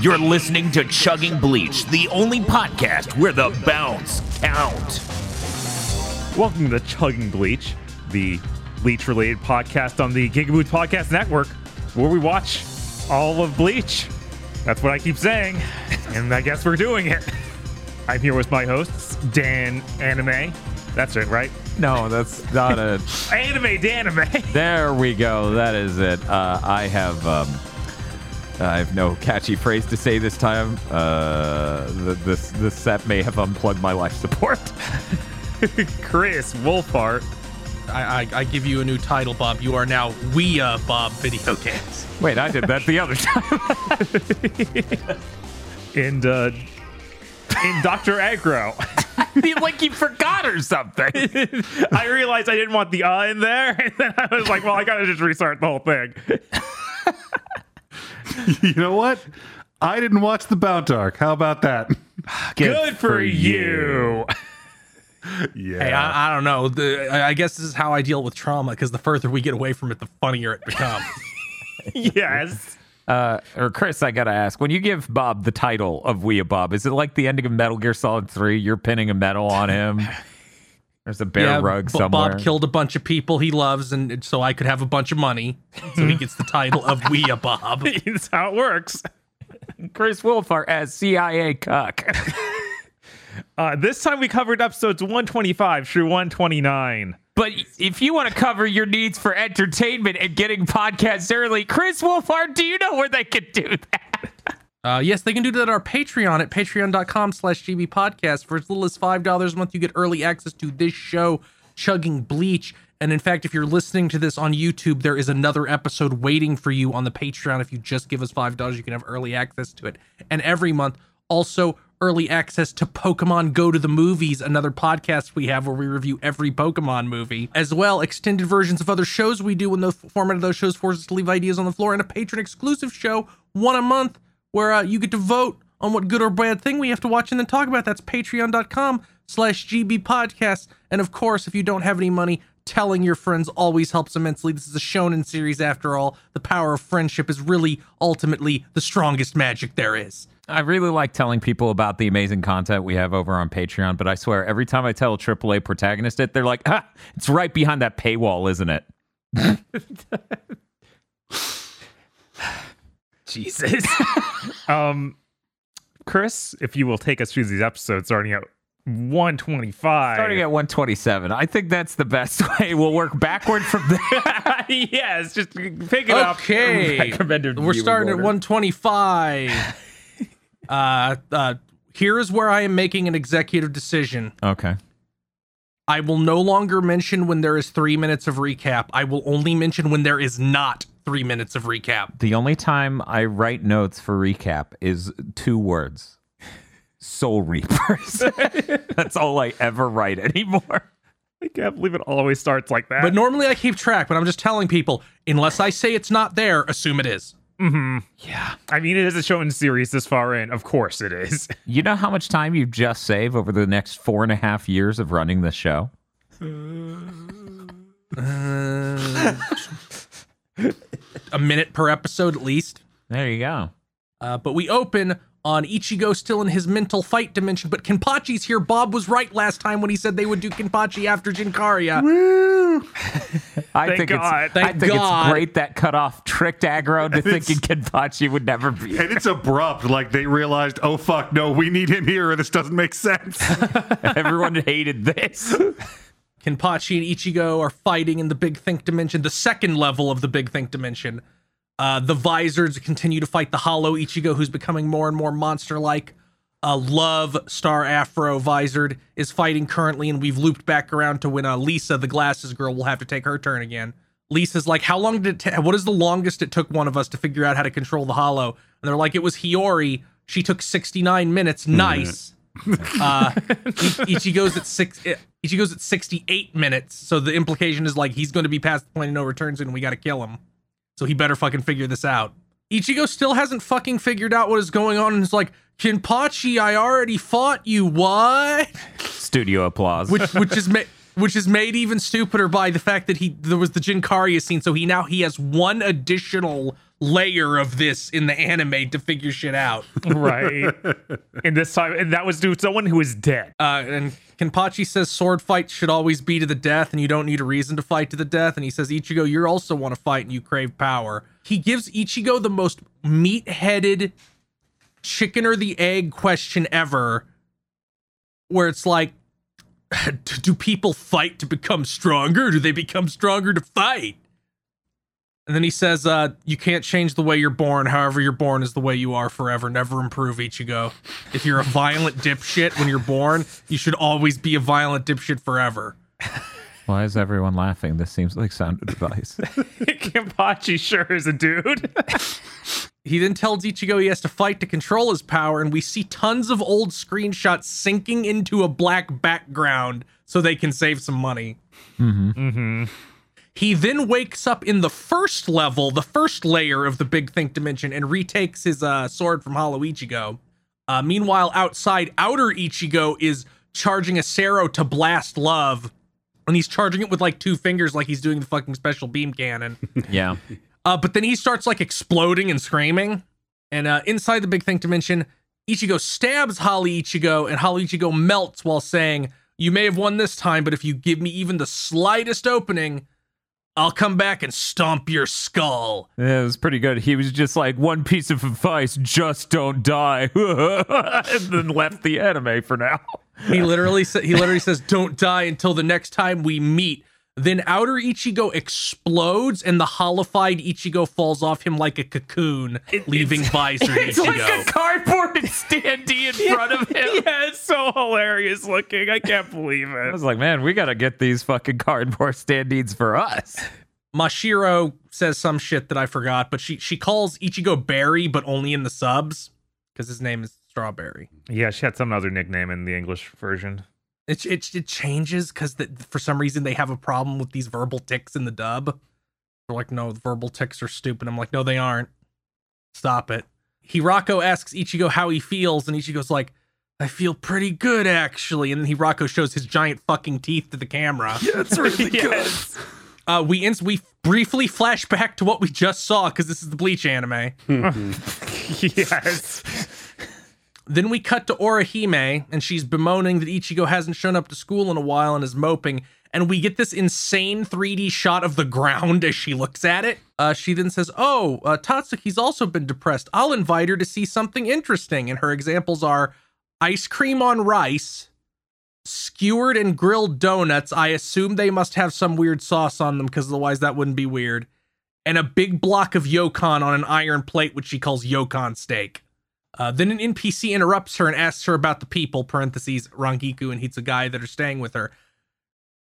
You're listening to Chugging Bleach, the only podcast where the bounce count. Welcome to Chugging Bleach, the Bleach related podcast on the Gigaboot Podcast Network, where we watch all of Bleach. That's what I keep saying, and I guess we're doing it. I'm here with my hosts, Dan Anime. That's it, right? No, that's not a. Anime Danime. there we go. That is it. Uh, I have. Um, I have no catchy phrase to say this time. Uh, the, this this set may have unplugged my life support. Chris Wolfhart. I, I, I give you a new title, Bob. You are now We uh, Bob Video Games. Wait, I did that the other time. and uh, in Doctor Aggro. like you forgot or something. I realized I didn't want the uh in there, and then I was like, well, I gotta just restart the whole thing. you know what? I didn't watch the Bount Arc. How about that? Good, Good for, for, you. yeah. Hey, I, I don't know. The, I guess this is how I deal with trauma because the further we get away from it, the funnier it becomes. yes. Uh, or Chris, I gotta ask: When you give Bob the title of Weeaboo Bob, is it like the ending of Metal Gear Solid Three? You're pinning a medal on him. There's a bear yeah, rug somewhere. Bob killed a bunch of people he loves, and so I could have a bunch of money. So he gets the title of Weeaboo Bob. That's how it works. Chris Wolfhart as CIA cuck. uh, this time we covered episodes 125 through 129. But if you want to cover your needs for entertainment and getting podcasts early, Chris Wolfhart, do you know where they can do that? Uh, yes, they can do that at our Patreon at patreon.com slash GB podcast. For as little as $5 a month, you get early access to this show, Chugging Bleach. And in fact, if you're listening to this on YouTube, there is another episode waiting for you on the Patreon. If you just give us $5, you can have early access to it. And every month, also early access to Pokemon Go to the Movies, another podcast we have where we review every Pokemon movie, as well extended versions of other shows we do when the format of those shows forces us to leave ideas on the floor, and a patron exclusive show, one a month, where uh, you get to vote on what good or bad thing we have to watch and then talk about. That's patreon.com slash GB podcast. And of course, if you don't have any money, telling your friends always helps immensely. This is a shonen series after all. The power of friendship is really ultimately the strongest magic there is. I really like telling people about the amazing content we have over on Patreon, but I swear every time I tell a AAA protagonist it, they're like, ah, it's right behind that paywall, isn't it? Jesus. um, Chris, if you will take us through these episodes starting at 125. Starting at 127. I think that's the best way. We'll work backward from there. yes, just pick it up. Okay. We're starting order. at 125 uh, uh, here is where I am making an executive decision. Okay. I will no longer mention when there is three minutes of recap. I will only mention when there is not three minutes of recap. The only time I write notes for recap is two words Soul Reapers. That's all I ever write anymore. I can't believe it always starts like that. But normally I keep track, but I'm just telling people, unless I say it's not there, assume it is. Mm-hmm. Yeah. I mean, it is a show and series this far in. Of course it is. You know how much time you just save over the next four and a half years of running this show? Uh, a minute per episode at least. There you go. Uh, but we open on Ichigo still in his mental fight dimension, but Kenpachi's here. Bob was right last time when he said they would do Kenpachi after Jin Kariya. Woo! I Thank think God. it's Thank I think God. it's great that cut off tricked aggro to thinking Kenpachi would never be. And it's abrupt. Like they realized, oh fuck, no, we need him here. This doesn't make sense. Everyone hated this. Kenpachi and Ichigo are fighting in the Big Think dimension, the second level of the Big Think dimension. Uh, the Vizards continue to fight the Hollow Ichigo, who's becoming more and more monster-like. Uh, Love Star Afro Vizard is fighting currently, and we've looped back around to when uh, Lisa, the glasses girl, will have to take her turn again. Lisa's like, "How long did it? take? what is the longest it took one of us to figure out how to control the Hollow?" And they're like, "It was Hiyori. She took 69 minutes. Mm-hmm. Nice." uh, Ichigo's at six. Ichigo's at 68 minutes. So the implication is like he's going to be past the point of no return soon. And we got to kill him. So he better fucking figure this out. Ichigo still hasn't fucking figured out what is going on and is like, Kenpachi, I already fought you. What? Studio applause. Which which is ma- which is made even stupider by the fact that he there was the Jin Kariya scene, so he now he has one additional layer of this in the anime to figure shit out. right. and this time, and that was due to someone who is dead. Uh, and Kenpachi says sword fights should always be to the death, and you don't need a reason to fight to the death. And he says, Ichigo, you also want to fight and you crave power. He gives Ichigo the most meat headed chicken or the egg question ever, where it's like, do people fight to become stronger? Do they become stronger to fight? And then he says, uh, you can't change the way you're born. However, you're born is the way you are forever. Never improve, Ichigo. If you're a violent dipshit when you're born, you should always be a violent dipshit forever. Why is everyone laughing? This seems like sound advice. Kenpachi sure is a dude. He then tells Ichigo he has to fight to control his power, and we see tons of old screenshots sinking into a black background so they can save some money. He then wakes up in the first level, the first layer of the Big Think dimension, and retakes his uh, sword from Hollow Ichigo. Uh, meanwhile, outside, Outer Ichigo is charging a Cero to blast love, and he's charging it with like two fingers, like he's doing the fucking special beam cannon. yeah. Uh, but then he starts like exploding and screaming. And uh, inside the Big Think dimension, Ichigo stabs Hollow Ichigo, and Hollow Ichigo melts while saying, You may have won this time, but if you give me even the slightest opening, I'll come back and stomp your skull. Yeah, it was pretty good. He was just like, one piece of advice, just don't die. and then left the anime for now. He literally sa- he literally says, "Don't die until the next time we meet." Then outer Ichigo explodes, and the hollified Ichigo falls off him like a cocoon, leaving visored It's Ichigo. like a cardboard standee in front of him. Yeah, it's so hilarious looking. I can't believe it. I was like, man, we got to get these fucking cardboard standees for us. Mashiro says some shit that I forgot, but she she calls Ichigo Berry, but only in the subs because his name is Strawberry. Yeah, she had some other nickname in the English version. It it, it changes because for some reason they have a problem with these verbal ticks in the dub. They're like, no, the verbal ticks are stupid. I'm like, no, they aren't. Stop it. Hirako asks Ichigo how he feels, and Ichigo's like, I feel pretty good actually. And then Hirako shows his giant fucking teeth to the camera. That's really good. Uh, we ins- we briefly flash back to what we just saw because this is the Bleach anime. yes. Then we cut to Orihime, and she's bemoaning that Ichigo hasn't shown up to school in a while and is moping. And we get this insane 3D shot of the ground as she looks at it. Uh, she then says, Oh, uh, Tatsuki's also been depressed. I'll invite her to see something interesting. And her examples are ice cream on rice, skewered and grilled donuts. I assume they must have some weird sauce on them because otherwise that wouldn't be weird. And a big block of yokan on an iron plate, which she calls yokan steak. Uh, then an NPC interrupts her and asks her about the people, parentheses, Rangiku and Hitsugaya, that are staying with her.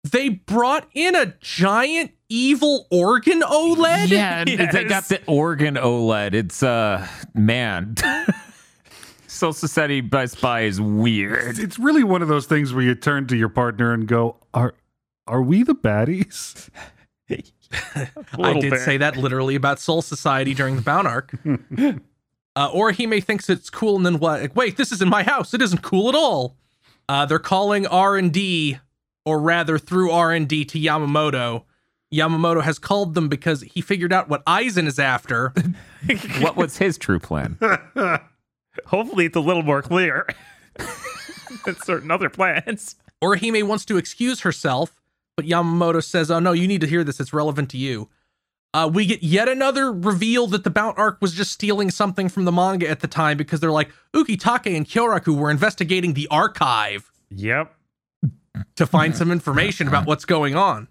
They brought in a giant evil organ OLED? Yeah, and they got the organ OLED. It's uh man. Soul Society Best Buy is weird. It's really one of those things where you turn to your partner and go, "Are are we the baddies?" I did bit. say that literally about Soul Society during the Bount arc. uh, Orihime thinks it's cool, and then what? Like, wait, this is in my house. It isn't cool at all. Uh, they're calling R and D, or rather, through R and D to Yamamoto. Yamamoto has called them because he figured out what Aizen is after. What was his true plan? Hopefully, it's a little more clear than certain other plans. Orihime wants to excuse herself, but Yamamoto says, "Oh no, you need to hear this. It's relevant to you." Uh, we get yet another reveal that the Bount arc was just stealing something from the manga at the time because they're like Ukitake and Kyoraku were investigating the archive Yep. to find some information about what's going on.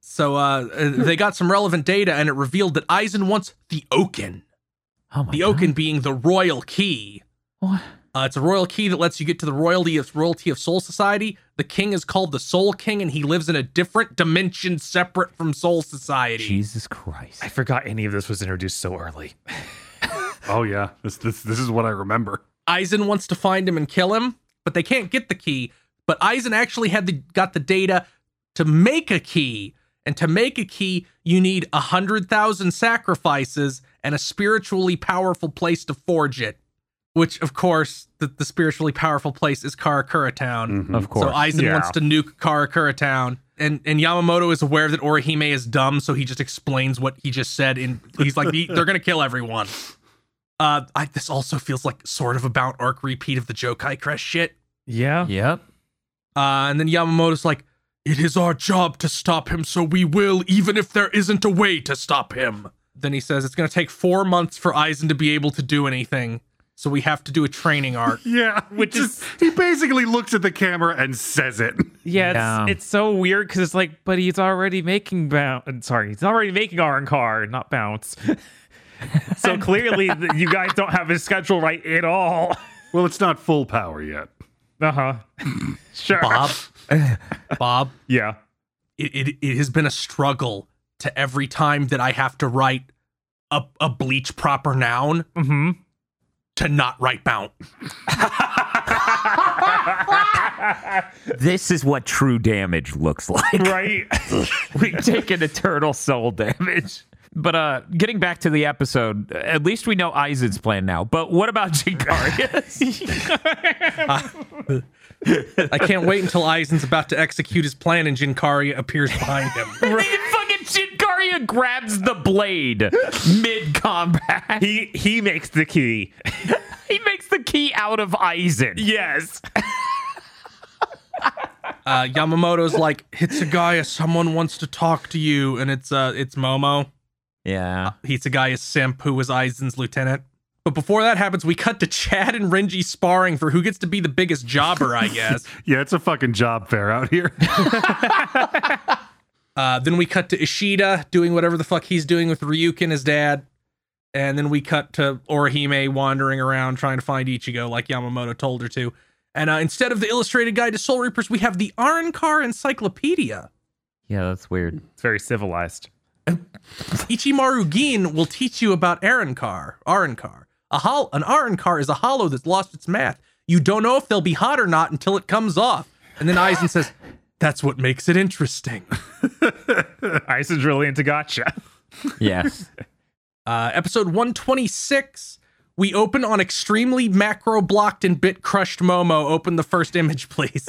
So uh, uh, they got some relevant data, and it revealed that Aizen wants the Oken. Oh my The God. Oken being the royal key. What? Uh, it's a royal key that lets you get to the royalty of royalty of Soul Society. The king is called the Soul King, and he lives in a different dimension separate from Soul Society. Jesus Christ. I forgot any of this was introduced so early. Oh yeah, this this this is what I remember. Aizen wants to find him and kill him, but they can't get the key. But Aizen actually had the got the data to make a key. And to make a key, you need a hundred thousand sacrifices and a spiritually powerful place to forge it. Which, of course, the, the spiritually powerful place is Karakura Town. Of course. So Aizen Yeah. wants to nuke Karakura Town. and and Yamamoto is aware that Orihime is dumb, so he just explains what he just said. And he's like, they're gonna kill everyone. Uh, I, this also feels like sort of a Bount arc repeat of the Jokai Crest shit. Yeah. Yep. Uh, and then Yamamoto's like, it is our job to stop him, so we will, even if there isn't a way to stop him. Then he says it's gonna take four months for Aizen to be able to do anything, so we have to do a training arc. Yeah, Which which is he basically looks at the camera and says it. Yeah, it's, Yeah. it's so weird because it's like, but he's already making bounce. Sorry, he's already making Arrancar, not bounce. so clearly, th- you guys don't have his schedule right at all. Well, it's not full power yet. Uh huh. sure. Bob, Bob, Yeah. it, it, it has been a struggle to every time that I have to write a, a bleach proper noun Mm-hmm. To not write Bount. This is what true damage looks like. Right. we take an eternal soul damage. But uh getting back to the episode, at least we know Aizen's plan now. But what about Jinkarius? I can't wait until Aizen's about to execute his plan and Jinkari appears behind him. Fucking Jin Kariya grabs the blade mid combat. he he makes the key. He makes the key out of Aizen. Yes. Uh, Yamamoto's like, Hitsugaya, someone wants to talk to you, and it's uh, it's Momo. Yeah. Hitsugaya Simp, who was Aizen's lieutenant. But before that happens, we cut to Chad and Renji sparring for who gets to be the biggest jobber, I guess. Yeah, it's a fucking job fair out here. Uh, then we cut to Ishida doing whatever the fuck he's doing with Ryuken, his dad. And then we cut to Orihime wandering around trying to find Ichigo like Yamamoto told her to. And uh, instead of the illustrated guide to Soul Reapers, we have the Arrancar Encyclopedia. Yeah, that's weird. It's very civilized. Ichimaru Gin will teach you about Arrancar. Arrancar. A hol- an Arrancar is a hollow that's lost its math. You don't know if they'll be hot or not until it comes off. And then Aizen says, That's what makes it interesting. Ice is really into gotcha. Yes. Uh, episode 126. We open on extremely macro blocked and bit crushed Momo. Open the first image, please. Is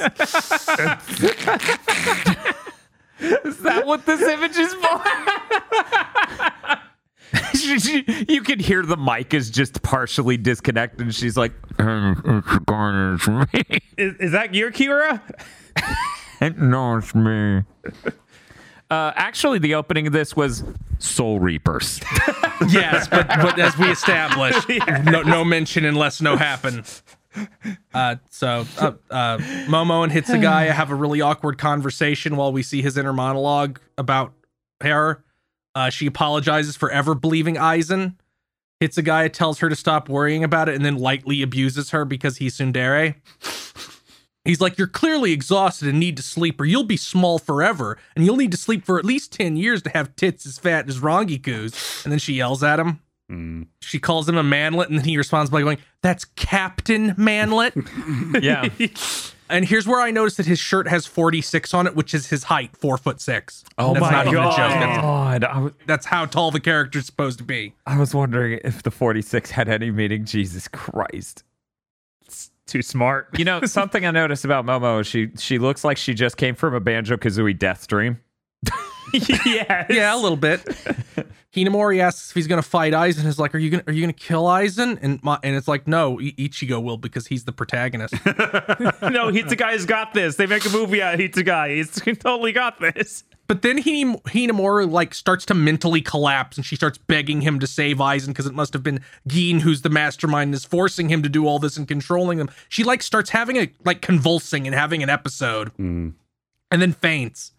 that what this image is for? you can hear the mic is just partially disconnected, and she's like, "Um, "It's garnish me." Is, is that your Kira? No, it's me. Uh, actually, the opening of this was Soul Reapers. yes, but, but as we established, no, no mention unless no happen. Uh, so uh, uh, Momo and Hitsugaya have a really awkward conversation while we see his inner monologue about her. Uh, she apologizes for ever believing Aizen. Hitsugaya tells her to stop worrying about it and then lightly abuses her because he's tsundere. He's like, You're clearly exhausted and need to sleep, or you'll be small forever, and you'll need to sleep for at least 10 years to have tits as fat as Rangiku's. And then she yells at him. Hmm. She calls him a manlet, and then he responds by going, That's Captain Manlet. yeah. and here's where I noticed that his shirt has 46 on it, which is his height, four foot six. Oh That's my not even a God. joke. That's, God, I, w- that's how tall the character's supposed to be. I was wondering if the 46 had any meaning. Jesus Christ. Too smart. You know, something I noticed about Momo, is she she looks like she just came from a Banjo Kazooie death dream. yes. Yeah, a little bit. Hinamori asks if he's gonna fight Aizen. Is like, are you gonna are you gonna kill Aizen? And Ma- and it's like, no, Ichigo will because he's the protagonist. No, Hitsugaya's got this. They make a movie out of Hitsugai. He's totally got this. But then Hinam- Hinamori like starts to mentally collapse, and she starts begging him to save Aizen because it must have been Gin who's the mastermind and is forcing him to do all this and controlling them. She like starts having a like convulsing and having an episode, mm. and then faints.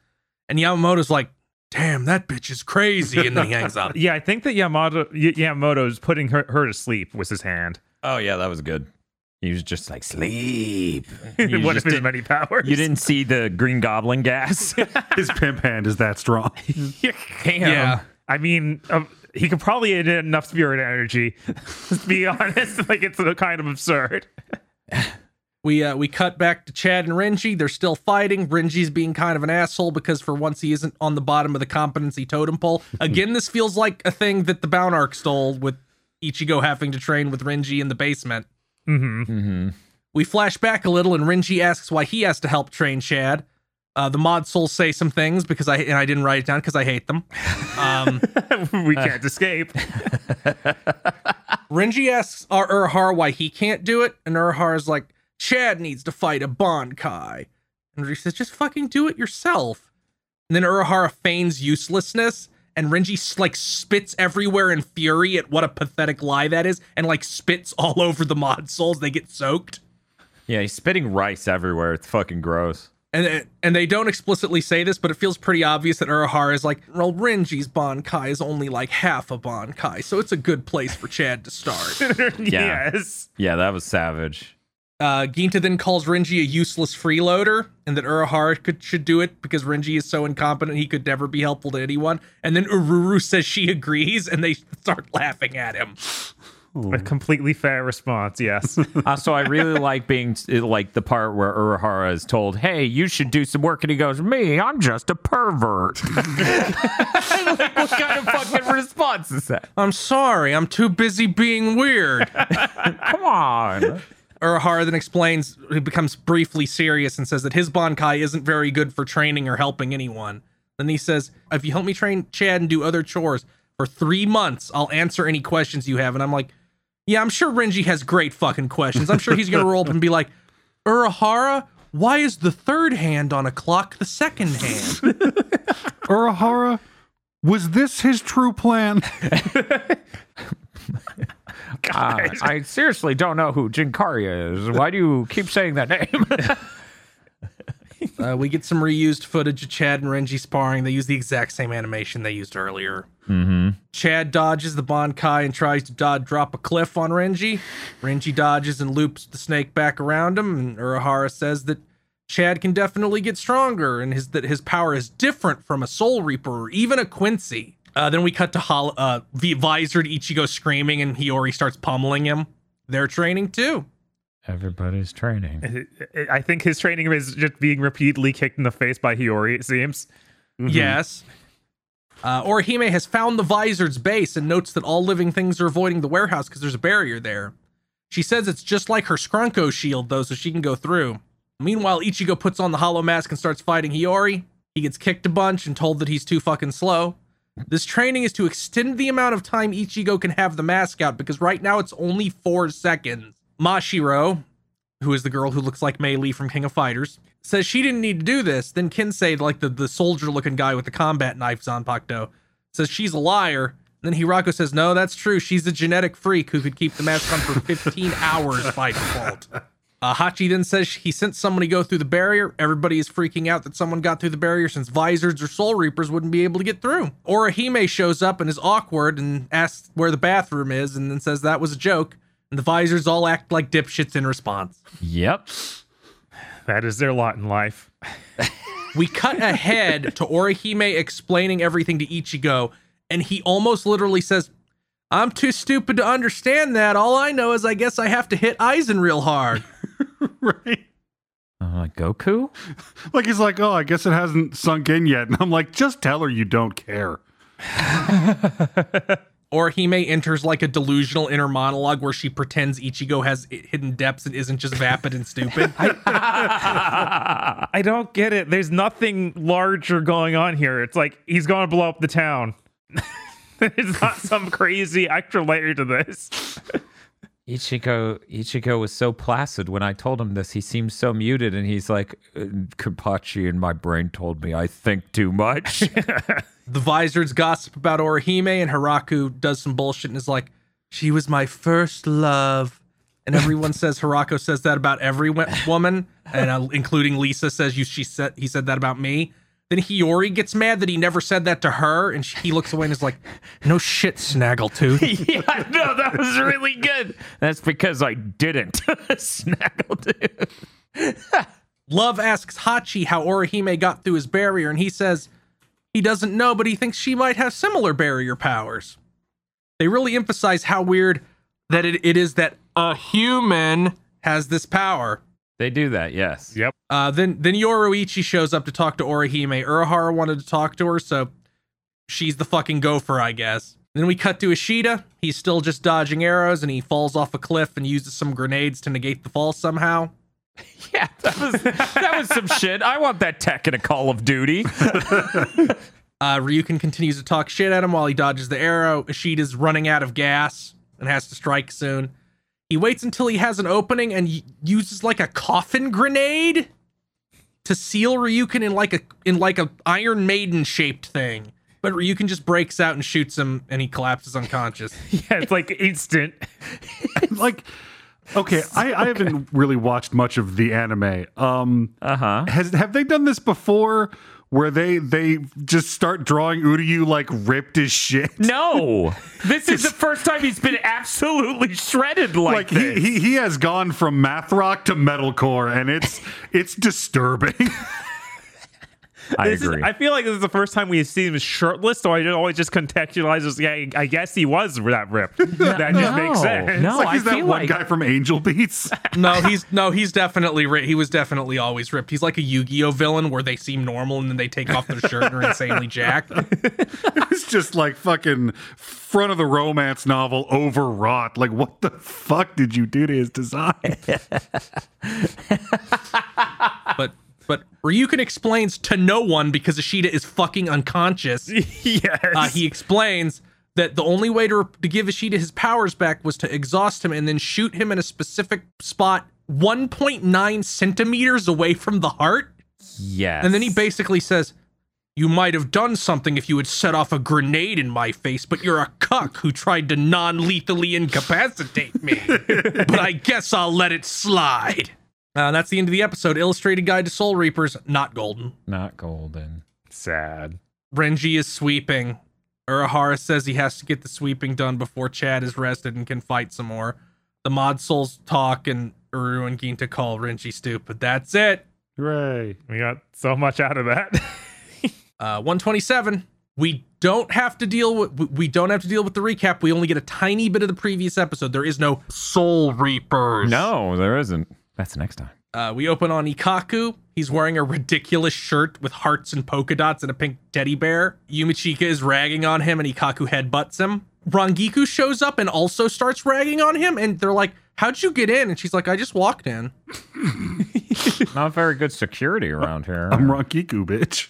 And Yamamoto's like, "Damn, that bitch is crazy," and then he hangs up. Yeah, I think that Yamamoto Y- Yamamoto's putting her, her to sleep with his hand. Oh yeah, that was good. He was just like sleep. One You, of just his didn't- many powers. you didn't see the Green Goblin gas. His pimp hand is that strong. Damn. Yeah. I mean, um, he could probably get enough spirit energy. Let's be honest. Like it's uh, kind of absurd. We uh, we cut back to Chad and Renji. They're still fighting. Renji's being kind of an asshole because for once he isn't on the bottom of the competency totem pole. Again, this feels like a thing that the Bount arc stole with Ichigo having to train with Renji in the basement. Hmm Mm-hmm. We flash back a little and Renji asks why he has to help train Chad. Uh, the mod souls say some things because I and I didn't write it down because I hate them. Um, we can't escape. Renji asks Ur- Urahara why he can't do it, and Urahara is like, Chad needs to fight a Bankai. And Renji says, just fucking do it yourself. And then Urahara feigns uselessness, and Renji like spits everywhere in fury at what a pathetic lie that is, and like spits all over the mod souls. They get soaked. Yeah, he's spitting rice everywhere. It's fucking gross. And uh, and they don't explicitly say this, but it feels pretty obvious that Urahara is like, well, Renji's Bankai is only like half a Bankai, so it's a good place for Chad to start. yes. Yeah, that was savage. Uh, Ginta then calls Renji a useless freeloader, and that Urahara could should do it because Renji is so incompetent he could never be helpful to anyone. And then Ururu says she agrees, and they start laughing at him. A completely fair response, yes. So I really like being like the part where Urahara is told, "Hey, you should do some work," and he goes, "Me, I'm just a pervert." like, what kind of fucking response is that? I'm sorry, I'm too busy being weird. Come on. Urahara then explains, he becomes briefly serious and says that his Bankai isn't very good for training or helping anyone. Then he says, If you help me train Chad and do other chores for three months, I'll answer any questions you have. And I'm like, Yeah, I'm sure Renji has great fucking questions. I'm sure he's going to roll up and be like, Urahara, why is the third hand on a clock the second hand? Urahara, was this his true plan? Uh, I seriously don't know who Jin Kariya is. Why do you keep saying that name? Uh, we get some reused footage of Chad and Renji sparring. They use the exact same animation they used earlier. mm-hmm. Chad dodges the Bankai and tries to dod- drop a cliff on Renji. Renji dodges and loops the snake back around him, and Urahara says that Chad can definitely get stronger and his that his power is different from a Soul Reaper or even a Quincy. Uh, then we cut to Hol- uh, v- Visored Ichigo screaming, and Hiyori starts pummeling him. They're training too. Everybody's training. I think his training is just being repeatedly kicked in the face by Hiyori, it seems. Yes. Uh, Orihime has found the Visored's base and notes that all living things are avoiding the warehouse because there's a barrier there. She says it's just like her Scrunko shield, though, so she can go through. Meanwhile, Ichigo puts on the hollow mask and starts fighting Hiyori. He gets kicked a bunch and told that he's too fucking slow. This training is to extend the amount of time Ichigo can have the mask out because right now it's only four seconds. Mashiro, who is the girl who looks like Mei Lee from King of Fighters, says she didn't need to do this. Then Kensei, like the, the soldier looking guy with the combat knife, Zanpakuto, says she's a liar. Then Hirako says, no, that's true. She's a genetic freak who could keep the mask on for 15 hours by default. Uh, Hachi then says he sent someone to go through the barrier. Everybody is freaking out that someone got through the barrier since Visors or Soul Reapers wouldn't be able to get through. Orihime shows up and is awkward and asks where the bathroom is and then says that was a joke. And the Visors all act like dipshits in response. Yep. That is their lot in life. We cut ahead to Orihime explaining everything to Ichigo, and he almost literally says, I'm too stupid to understand that. All I know is I guess I have to hit Aizen real hard. right. I'm like Goku. Like he's like, oh, I guess it hasn't sunk in yet. And I'm like, just tell her you don't care. Orihime enters like a delusional inner monologue where she pretends Ichigo has hidden depths and isn't just vapid and stupid. I don't get it. There's nothing larger going on here. It's like he's going to blow up the town. There's not some crazy extra layer to this. Ichigo Ichigo was so placid when I told him this. He seemed so muted, and he's like, "Uh, "Kenpachi in my brain told me I think too much." the Visors gossip about Orihime, and Hirako does some bullshit and is like, She was my first love. And everyone says Hirako says that about every woman, and uh, including Lisa says you. She said he said that about me. Then Hiyori gets mad that he never said that to her, and she, he looks away and is like, "No shit, Snaggletooth." yeah, no, that was really good. That's because I didn't. Snaggled it. Love asks Hachi how Orihime got through his barrier, and he says he doesn't know, but he thinks she might have similar barrier powers. They really emphasize how weird that it, it is that a human has this power. They do that, yes. Yep. Uh, then then Yoruichi shows up to talk to Orihime. Urahara wanted to talk to her, so she's the fucking gopher, I guess. Then we cut to Ishida. He's still just dodging arrows, and he falls off a cliff and uses some grenades to negate the fall somehow. Yeah, that was that was some shit. I want that tech in a Call of Duty. Uh, Ryuken continues to talk shit at him while he dodges the arrow. Ishida's running out of gas and has to strike soon. He waits until he has an opening and y- uses like a coffin grenade to seal Ryuken in like a in like a Iron Maiden shaped thing. But Ryuken just breaks out and shoots him, and he collapses unconscious. Yeah, it's like instant. like okay I, I haven't really watched much of the anime um Uh huh. has have they done this before where they they just start drawing Uryu like ripped as shit. No, this is the first time he's been absolutely shredded like, like this. he, he he has gone from math rock to metalcore and it's it's disturbing I This is- agree. I feel like this is the first time we've seen him shirtless, so I just always just contextualize as, yeah, I guess he was that ripped. that just makes no, sense. no. like I he's that feel one like- guy from Angel Beats no, he's no, he's definitely ri- he was definitely always ripped. He's like a Yu-Gi-Oh villain where they seem normal and then they take off their shirt and are insanely jacked. it's just like fucking front of the romance novel overwrought like what the fuck did you do to his design but but Ryuken explains to no one because Ishida is fucking unconscious. yes. Uh, he explains that the only way to, to give Ishida his powers back was to exhaust him and then shoot him in a specific spot 1.9 centimeters away from the heart. yes. And then he basically says, You might have done something if you had set off a grenade in my face, but you're a cuck who tried to non lethally incapacitate me. but I guess I'll let it slide. Uh, that's the end of the episode. Illustrated Guide to Soul Reapers, not golden. not golden. Sad. Renji is sweeping. Urahara says he has to get the sweeping done before Chad is rested and can fight some more. The mod souls talk and Uru and Ginta call Renji stupid. That's it. hooray We got so much out of that. Uh, 127. We don't have to deal with we- we don't have to deal with the recap. We only get a tiny bit of the previous episode. There is no Soul Reapers. No, there isn't. That's next time. Uh, we open on Ikkaku. He's wearing a ridiculous shirt with hearts and polka dots and a pink teddy bear. Yumichika is ragging on him and Ikkaku headbutts him. Rangiku shows up and also starts ragging on him. And they're like, How'd you get in? And she's like, I just walked in. Not very good security around here. I'm Rangiku bitch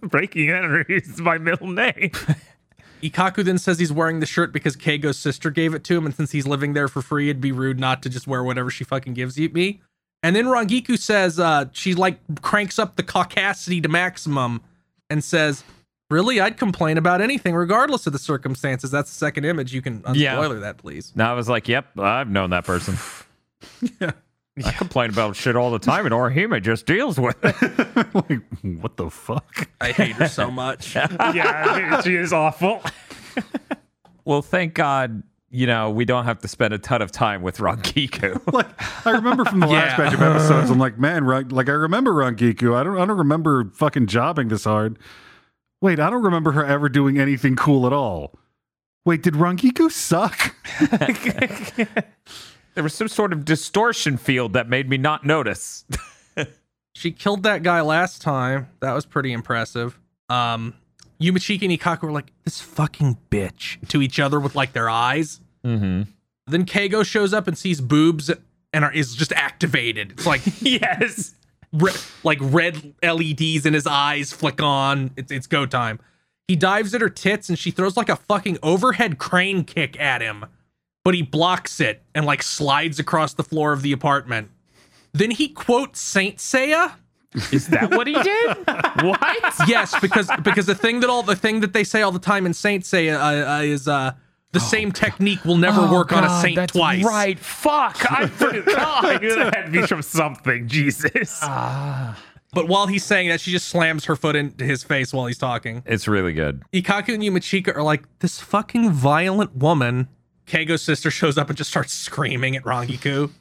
Breaking entry is my middle name. Ikkaku then says he's wearing the shirt because Keigo's sister gave it to him, and since he's living there for free, it'd be rude not to just wear whatever she fucking gives you me. And then Rangiku says uh, she like cranks up the caucasity to maximum and says, "Really, I'd complain about anything regardless of the circumstances." That's the second image. You can Yeah. unspoiler that, please. Now I was like, yep, I've known that person. I complain about shit all the time, and Orihime just deals with it. like what the fuck I hate her so much. yeah, she is awful. Well, thank God, you know, we don't have to spend a ton of time with Rangiku. like I remember from the last Yeah. batch of episodes, I'm like, man, Ran- like I remember Rangiku. I don't, I don't remember fucking jobbing this hard. Wait, I don't remember her ever doing anything cool at all. Wait, did Rangiku suck? There was some sort of distortion field that made me not notice. She killed that guy last time. That was pretty impressive. Um, Yumichika and Ikkaku were like, this fucking bitch to each other with like their eyes. mm-hmm. Then Keigo shows up and sees boobs and are, is just activated. It's like yes. re- like red LEDs in his eyes flick on. It's it's go time. He dives at her tits and she throws like a fucking overhead crane kick at him, but he blocks it and like slides across the floor of the apartment. Then he quotes Saint Seiya. Is that what he did? what? Yes, because because the thing that all the thing that they say all the time in Saint Seiya uh, uh, is uh the same technique will never work on a saint that's twice. Right. Fuck. I I forgot. knew that had to be from something. Jesus. But while he's saying that, she just slams her foot into his face while he's talking. it's really good. Ikkaku and Yumichika are like, this fucking violent woman. Keigo's sister shows up and just starts screaming at Rangiku.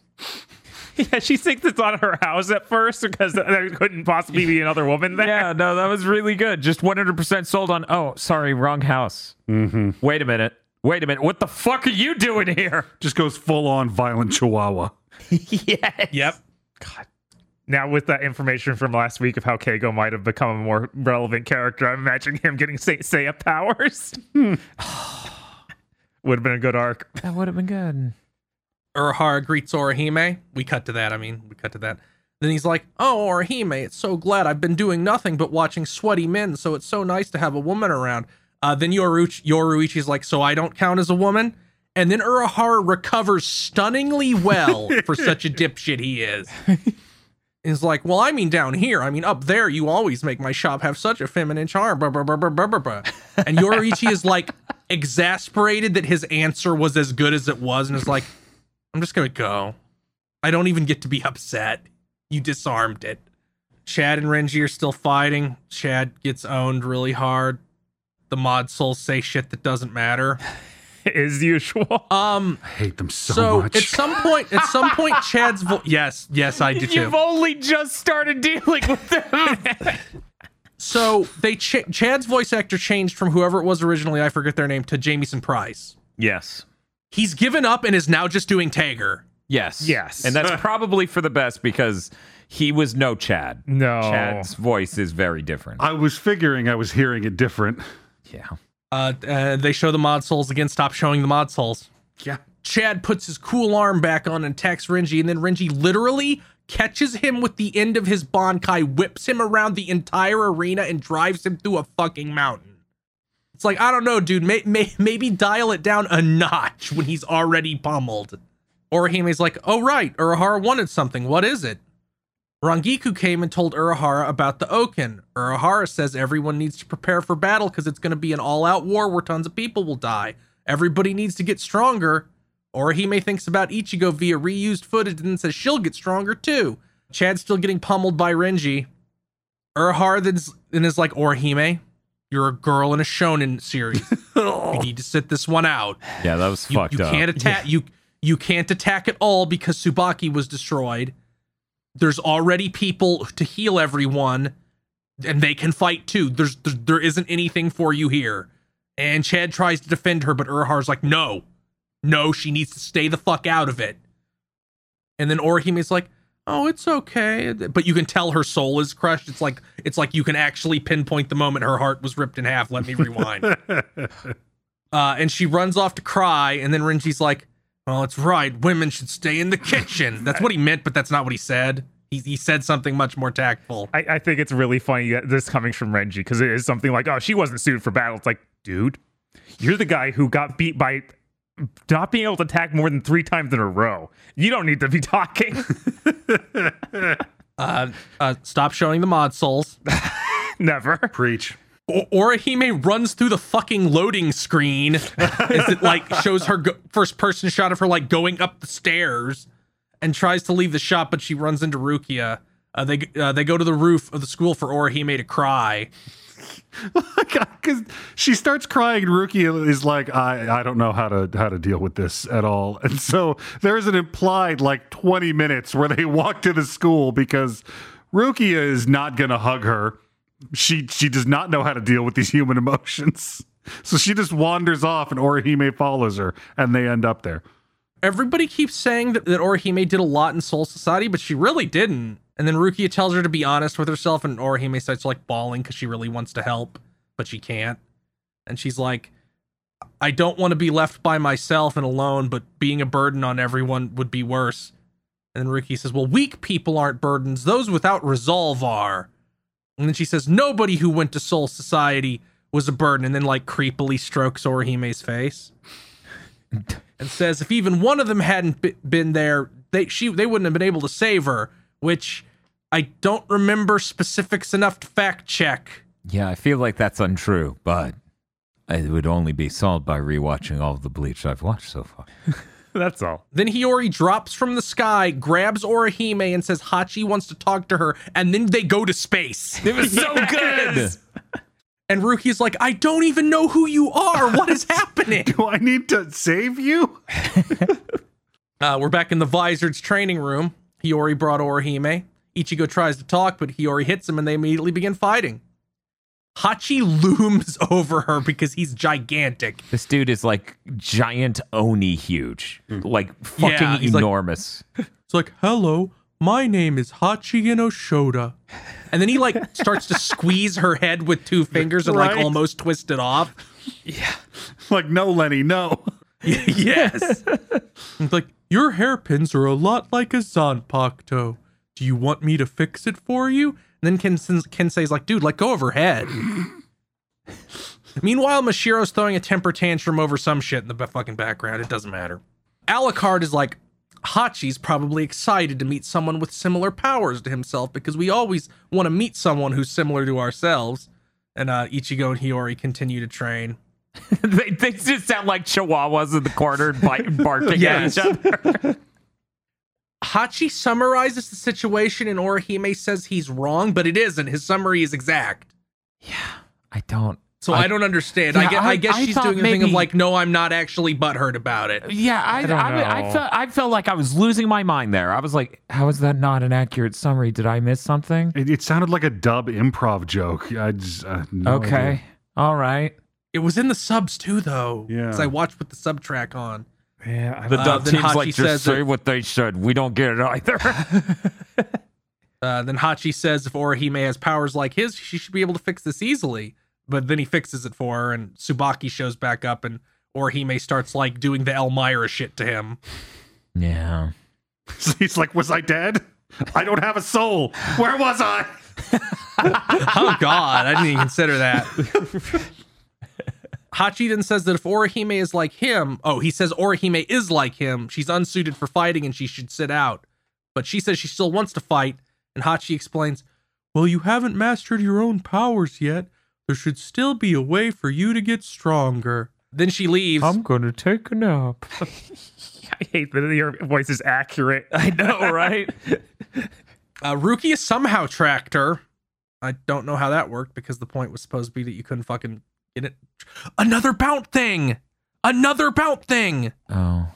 Yeah, she thinks it's on her house at first because there couldn't possibly be another woman there. Yeah, no, that was really good. Just 100% sold on. Oh, sorry, wrong house. Mm-hmm. Wait a minute. Wait a minute. What the fuck are you doing here? Just goes full on violent chihuahua. yes. Yep. God. Now, with that information from last week of how Keigo might have become a more relevant character, I'm imagining him getting Saint Seiya powers. Would have been a good arc. That would have been good. Urahara greets Orihime. We cut to that. I mean, we cut to that. Then he's like, "Oh, Orihime, it's so glad I've been doing nothing but watching sweaty men. So it's so nice to have a woman around." Uh, then Yoruichi, Yoruichi's like, "So I don't count as a woman." And then Urahara recovers stunningly well for such a dipshit he is. He's like, well, I mean, down here, I mean, up there, you always make my shop have such a feminine charm. Blah, blah, blah, blah, blah, blah, blah. And Yoruichi is like exasperated that his answer was as good as it was, and is like, I'm just gonna go. I don't even get to be upset. You disarmed it. Chad and Renji are still fighting. Chad gets owned really hard. The mod souls say shit that doesn't matter. As usual. Um, I hate them so, so much. at some point, at some point, Chad's vo- yes, yes, I do too. You've only just started dealing with them. So they ch- Chad's voice actor changed from whoever it was originally, I forget their name, to Jamieson Price. yes. He's given up and is now just doing Tager. Yes. Yes. And that's probably for the best because he was no Chad. No. Chad's voice is very different. I was figuring I was hearing it different. yeah. Uh, uh, they show the mod souls again. Stop showing the mod souls. Yeah. Chad puts his cool arm back on and attacks Renji, and then Renji literally catches him with the end of his Bankai, whips him around the entire arena, and drives him through a fucking mountain. It's like, I don't know, dude. May- may- maybe dial it down a notch when he's already pummeled. Orihime's like, oh, right, Urahara wanted something. What is it? Rangiku came and told Urahara about the Oken. Urahara says everyone needs to prepare for battle because it's going to be an all out war where tons of people will die. Everybody needs to get stronger. Orihime thinks about Ichigo via reused footage and says she'll get stronger too. Chad's still getting pummeled by Renji. Urahara then, then is like, Orihime, you're a girl in a shonen series. you need to sit this one out. Yeah, that was You, fucked you up. can't attack you you can't attack at all because Tsubaki was destroyed. There's already people to heal everyone, and they can fight too. There's there, there isn't anything for you here. And Chad tries to defend her, but Urahara's like, no, no, she needs to stay the fuck out of it. And then Orihime's like, oh, it's okay, but you can tell her soul is crushed. It's like it's like you can actually pinpoint the moment her heart was ripped in half. Let me rewind. Uh, and she runs off to cry, and then Renji's like, "Well, it's right. Women should stay in the kitchen." That's what he meant, but that's not what he said. He, he said something much more tactful. I, I think it's really funny that this coming from Renji because it is something like, oh, she wasn't suited for battle. It's like, dude, you're the guy who got beat by not being able to attack more than three times in a row. You don't need to be talking. Uh, uh, stop showing the mod souls. Never. Preach. O- Orihime runs through the fucking loading screen as it like shows her go- first person shot of her like going up the stairs and tries to leave the shop, but she runs into Rukia. Uh, they uh, they go to the roof of the school for Orihime to cry. Because she starts crying, and Rukia is like, I, I don't know how to how to deal with this at all. And so there's an implied like 20 minutes where they walk to the school because Rukia is not gonna hug her. She she does not know how to deal with these human emotions. So she just wanders off and Orihime follows her and they end up there. everybody keeps saying that, that Orihime did a lot in Soul Society, but she really didn't. And then Rukia tells her to be honest with herself, and Orihime starts like bawling because she really wants to help, but she can't. And she's like, I don't want to be left by myself and alone, but being a burden on everyone would be worse. And then Rukia says, Well, weak people aren't burdens, those without resolve are. And then she says, Nobody who went to Soul Society was a burden, and then like creepily strokes Orihime's face and says if even one of them hadn't be- been there, they she they wouldn't have been able to save her. Which I don't remember specifics enough to fact check. Yeah, I feel like that's untrue, but it would only be solved by rewatching all of the Bleach I've watched so far. That's all. Then Hiyori drops from the sky, grabs Orihime, and says Hachi wants to talk to her, and then they go to space. It was so good. And Rukia's like, I don't even know who you are. What is happening? Do I need to save you? Uh, we're back in the Vizard's training room. Hiyori brought Orihime. Ichigo tries to talk, but Hiyori hits him and they immediately begin fighting. Hachi looms over her because he's gigantic. This dude is like giant Oni huge, hmm. like fucking Yeah, he's like- enormous. It's like, hello, my name is Hachi Inoshoda. And then he like starts to squeeze her head with two fingers and like almost twist it off. Yeah. Like, no, Lenny, no. yes. He's like, Your hairpins are a lot like a Zanpakuto. Do you want me to fix it for you? And then Ken, Kensei's like, dude, let go of her head. Meanwhile, Mashiro's throwing a temper tantrum over some shit in the fucking background. It doesn't matter. Alucard is like, Hachi's probably excited to meet someone with similar powers to himself because we always want to meet someone who's similar to ourselves. And uh, Ichigo and Hiyori continue to train. they, they just sound like chihuahuas in the corner bite, barking Yes. at each other. Hachi summarizes the situation and Orihime says he's wrong, but it isn't. His summary is exact. Yeah, I don't. So I, I- don't understand. Yeah, I, guess, I, I- guess she's thought doing the thing of like, no, I'm not actually butthurt about it. Yeah, I, I, don't I, know. felt I felt like I was losing my mind there. I was like, "How is that not an accurate summary? Did I miss something?" It, it sounded like a dub improv joke. I just uh, no okay, idea. all right. It was in the subs too, though. Yeah. Because I watched with the sub track on. Yeah, The don't- Uh, dub team's Hachi like, says "Just say that- what they said. We don't get it either." Uh, then Hachi says if Orihime has powers like his, she should be able to fix this easily. But then he fixes it for her, and Tsubaki shows back up, and Orihime starts like doing the Elmyra shit to him. yeah. He's like, "Was I dead? I don't have a soul. Where was I?" oh God, I didn't even consider that. Hachi then says that if Orihime is like him, oh, he says Orihime is like him. She's unsuited for fighting and she should sit out. But she says she still wants to fight, and Hachi explains, "Well, you haven't mastered your own powers yet. There should still be a way for you to get stronger." Then she leaves. I'm gonna take a nap. I hate that your voice is accurate. I know, right? Uh, Rukia somehow tracked her. I don't know how that worked because the point was supposed to be that you couldn't fucking get it. Another bout thing. Another bout thing. oh,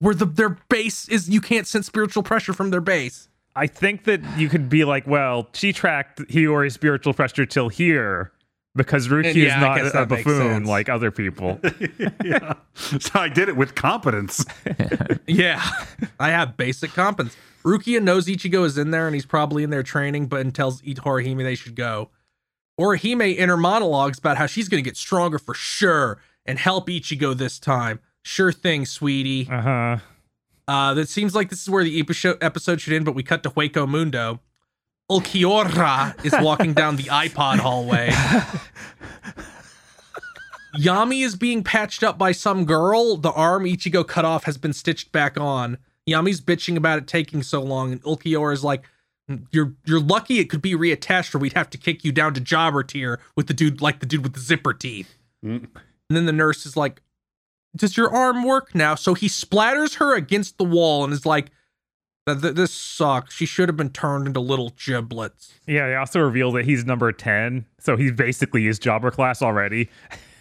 where the their base is you can't sense spiritual pressure from their base. I think that you could be like, well, she tracked Hiyori's spiritual pressure till here because Ruki yeah, is not guess a buffoon like other people. yeah. So I did it with competence. Yeah, I have basic competence. Rukia knows Ichigo is in there and he's probably in there training, but and tells I- Horihime they should go. Orihime inner monologues about how she's gonna get stronger for sure and help Ichigo this time. Sure thing, sweetie. Uh huh. Uh, that seems like this is where the episode episode should end, but we cut to Hueco Mundo. Ulquiorra is walking down the iPod hallway. Yammy is being patched up by some girl. The arm Ichigo cut off has been stitched back on. Yammy's bitching about it taking so long, and Ulquiorra is like, "You're you're lucky it could be reattached, or we'd have to kick you down to jobber tier with the dude like the dude with the zipper teeth." Mm. And then the nurse is like, does your arm work now? So he splatters her against the wall and is like, "Th- th- this sucks. She should have been turned into little giblets. Yeah, they also reveal that he's number 10. So he's basically his jobber class already.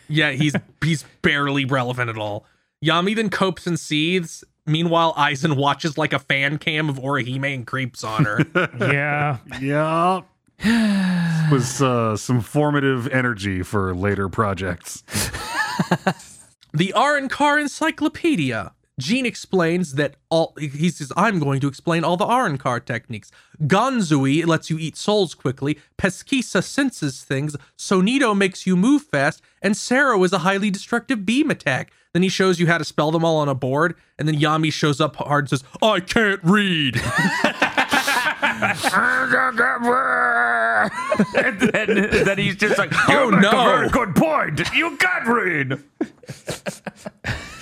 Yeah, he's he's barely relevant at all. Yammy then copes and seethes. Meanwhile, Aizen watches like a fan cam of Orihime and creeps on her. yeah. yeah. This was uh, some formative energy for later projects. the Arrancar Encyclopedia. Gin explains that all he says, I'm going to explain all the Arrancar techniques. Gonzui lets you eat souls quickly, Pesquisa senses things, Sonido makes you move fast, and Cero is a highly destructive beam attack. Then he shows you how to spell them all on a board, and then Yammy shows up hard and says, I can't read. and then, then he's just like, Oh, "You make no. a very good point. You can't read."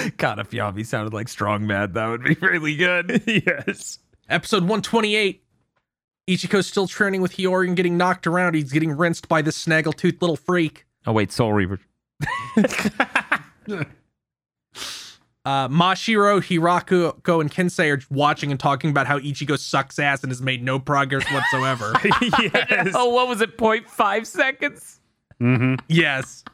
God, if Yammy sounded like Strong Mad, that would be really good. yes. Episode 128. Ichigo's still training with Hiyori and getting knocked around. He's getting rinsed by this snaggletooth little freak. Oh wait, Soul Reaver. Uh, Mashiro, Hirako, and Kensei are watching and talking about how Ichigo sucks ass and has made no progress whatsoever. yes. Oh, what was it? 0.5 seconds. yes.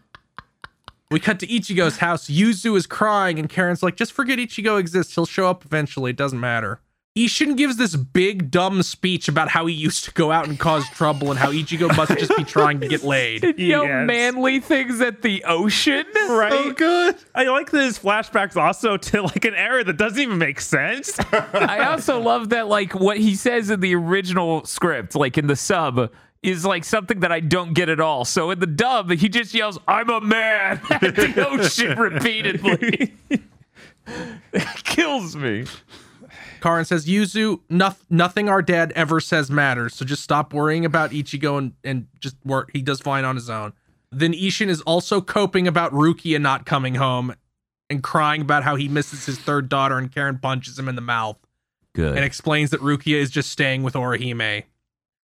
We cut to Ichigo's house. Yuzu is crying, and Karin's like, just forget Ichigo exists. He'll show up eventually. It doesn't matter. Isshin gives this big, dumb speech about how he used to go out and cause trouble and how Ichigo must just be trying to get laid. Yo, Yes. manly things at the ocean. Right. Oh, good. I like that his flashbacks also to like an era that doesn't even make sense. I also love that, like, what he says in the original script, like in the sub, is like something that I don't get at all. So in the dub, he just yells, I'm a man at the ocean repeatedly. it kills me. Karin says, Yuzu, noth- nothing our dad ever says matters, so just stop worrying about Ichigo and, and just work. He does fine on his own. Then Isshin is also coping about Rukia not coming home and crying about how he misses his third daughter and Karin punches him in the mouth Good. and explains that Rukia is just staying with Orihime.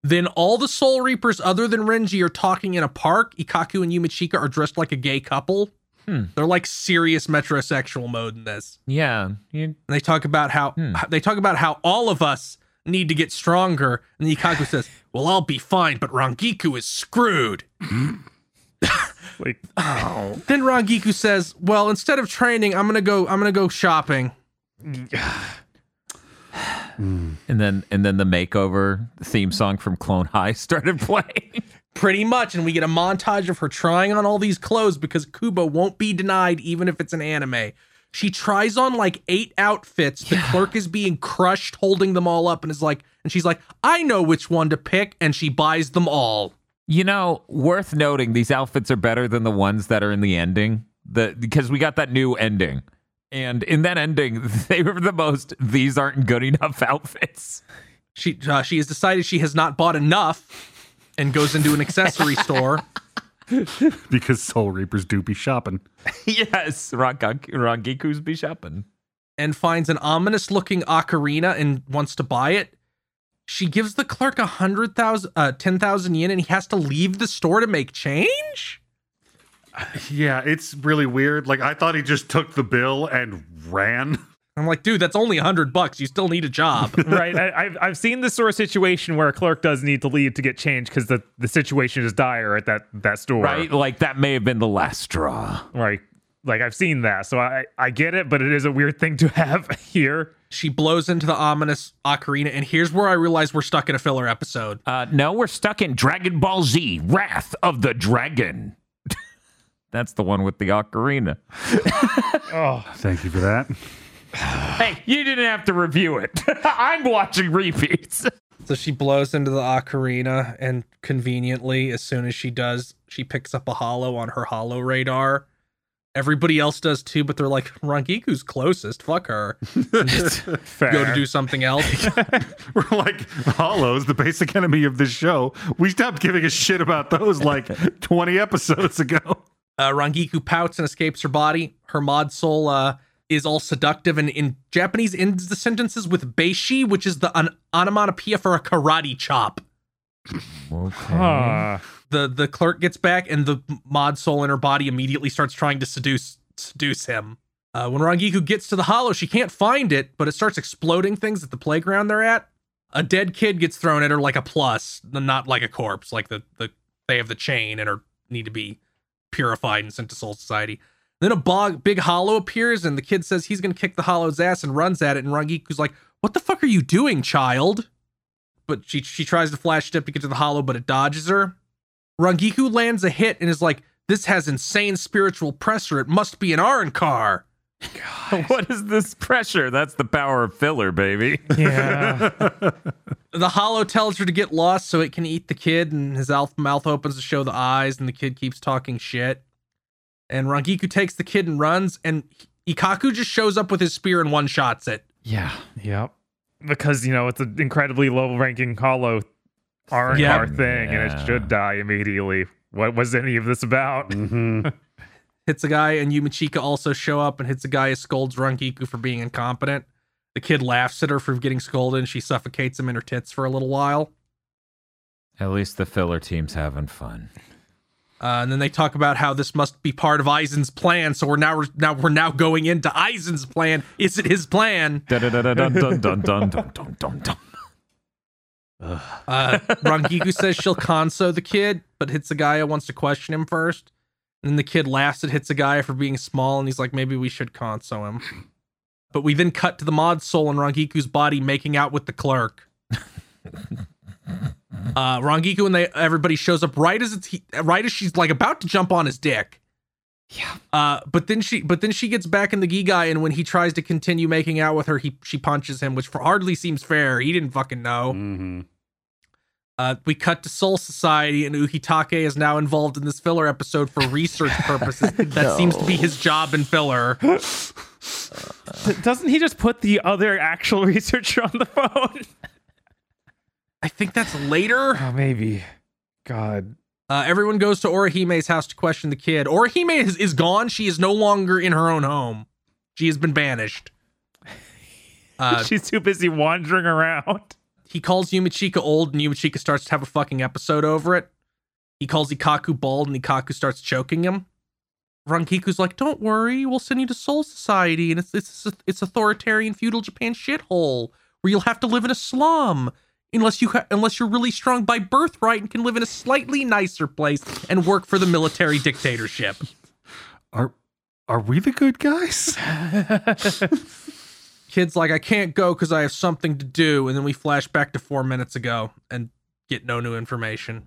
Then all the Soul Reapers other than Renji are talking in a park. Ikkaku and Yumichika are dressed like a gay couple. Hmm. They're like serious metrosexual mode in this. yeah. You, And they talk about how Hmm. they talk about how all of us need to get stronger. And Ikkaku says, "Well, I'll be fine, but Rangiku is screwed." Like, Then Rangiku says, "Well, instead of training, I'm gonna go. I'm gonna go shopping." and then and then the makeover theme song from Clone High started playing. Pretty much, and we get a montage of her trying on all these clothes because Kubo won't be denied, even if it's an anime. She tries on like eight outfits. The clerk is being crushed, holding them all up, and is like, and she's like, "I know which one to pick," and she buys them all. You know, worth noting, these outfits are better than the ones that are in the ending. The because we got that new ending, and in that ending, they were the most. These aren't good enough outfits. She uh, she has decided she has not bought enough, and goes into an accessory store. because Soul Reapers do be shopping. yes, Rangak- Rangiku's be shopping. and finds an ominous looking ocarina and wants to buy it. She gives the clerk a hundred thousand, uh, ten thousand yen, and he has to leave the store to make change. Yeah, it's really weird. Like I thought he just took the bill and ran. I'm like, dude, that's only a hundred bucks. You still need a job. right. I, I've I've seen this sort of situation where a clerk does need to leave to get changed because the, the situation is dire at that that store. Right, like that may have been the last straw. Right. Like I've seen that, so I I get it, but it is a weird thing to have here. she blows into the ominous ocarina, and here's where I realize we're stuck in a filler episode. Uh, no, we're stuck in Dragon Ball Z: Wrath of the Dragon. That's the one with the ocarina. Oh, thank you for that. Hey, you didn't have to review it. I'm watching repeats. So she blows into the ocarina, and conveniently, as soon as she does, she picks up a hollow on her hollow radar. Everybody else does too, but they're like, Rangiku's closest. Fuck her. Fair. go to do something else. We're like Hollows, the basic enemy of this show. We stopped giving a shit about those like 20 episodes ago. Uh, Rangiku pouts and escapes her body. Her mod soul uh, is all seductive, and in Japanese ends the sentences with beishi, which is the an- onomatopoeia for a karate chop. Huh. the the clerk gets back and the mod soul in her body immediately starts trying to seduce seduce him. Uh, when Rangiku gets to the hollow, she can't find it, but it starts exploding things at the playground they're at. A dead kid gets thrown at her like a plus, not like a corpse. Like the the they have the chain and are need to be purified and sent to Soul Society. Then a bog, big hollow appears, and the kid says he's gonna kick the hollow's ass and runs at it. And Rangiku's like, "What the fuck are you doing, child?" But she she tries to flash step to get to the hollow, but it dodges her. Rangiku lands a hit and is like, "This has insane spiritual pressure. It must be an Arrancar." what is this pressure? That's the power of filler, baby. Yeah. The hollow tells her to get lost so it can eat the kid, and his mouth opens to show the eyes, and the kid keeps talking shit. And Rangiku takes the kid and runs, and Ikkaku just shows up with his spear and one shots it. yeah. yep. Because you know it's an incredibly low ranking hollow R Yeah. R thing, and it should die immediately. What was any of this about? Mm-hmm. Hitsugaya, and Yumichika also show up and Hitsugaya who scolds Rangiku for being incompetent. The kid laughs at her for getting scolded, and she suffocates him in her tits for a little while. At least the filler team's having fun. Uh, and then they talk about how this must be part of Aizen's plan. So we're now now we're now going into Aizen's plan. Is it his plan? uh, Rangiku says she'll conso the kid, but Hitsugaya wants to question him first. And then the kid laughs at Hitsugaya for being small, and he's like, maybe we should conso him. But we then cut to the mod soul in Rangiku's body making out with the clerk. Uh, Rangiku and they everybody shows up right as it's he, right as she's like about to jump on his dick. Yeah. Uh, but then she but then she gets back in the Gigai, and when he tries to continue making out with her, he she punches him, which hardly seems fair. He didn't fucking know. Mm-hmm. Uh, we cut to Soul Society, and Ukitake is now involved in this filler episode for research purposes. That seems to be his job in filler. Doesn't he just put the other actual researcher on the phone? I think that's later. Oh, maybe. God. Uh, everyone goes to Orihime's house to question the kid. Orihime is, is gone. She is no longer in her own home. She has been banished. Uh, She's too busy wandering around. He calls Yumichika old, and Yumichika starts to have a fucking episode over it. He calls Ikkaku bald, and Ikkaku starts choking him. Rangiku's like, "Don't worry, we'll send you to Soul Society, and it's it's it's authoritarian feudal Japan shithole where you'll have to live in a slum." Unless you ha- unless you're really strong by birthright and can live in a slightly nicer place and work for the military dictatorship. Are are we the good guys? Kid's like, I can't go because I have something to do, and then we flash back to four minutes ago and get no new information.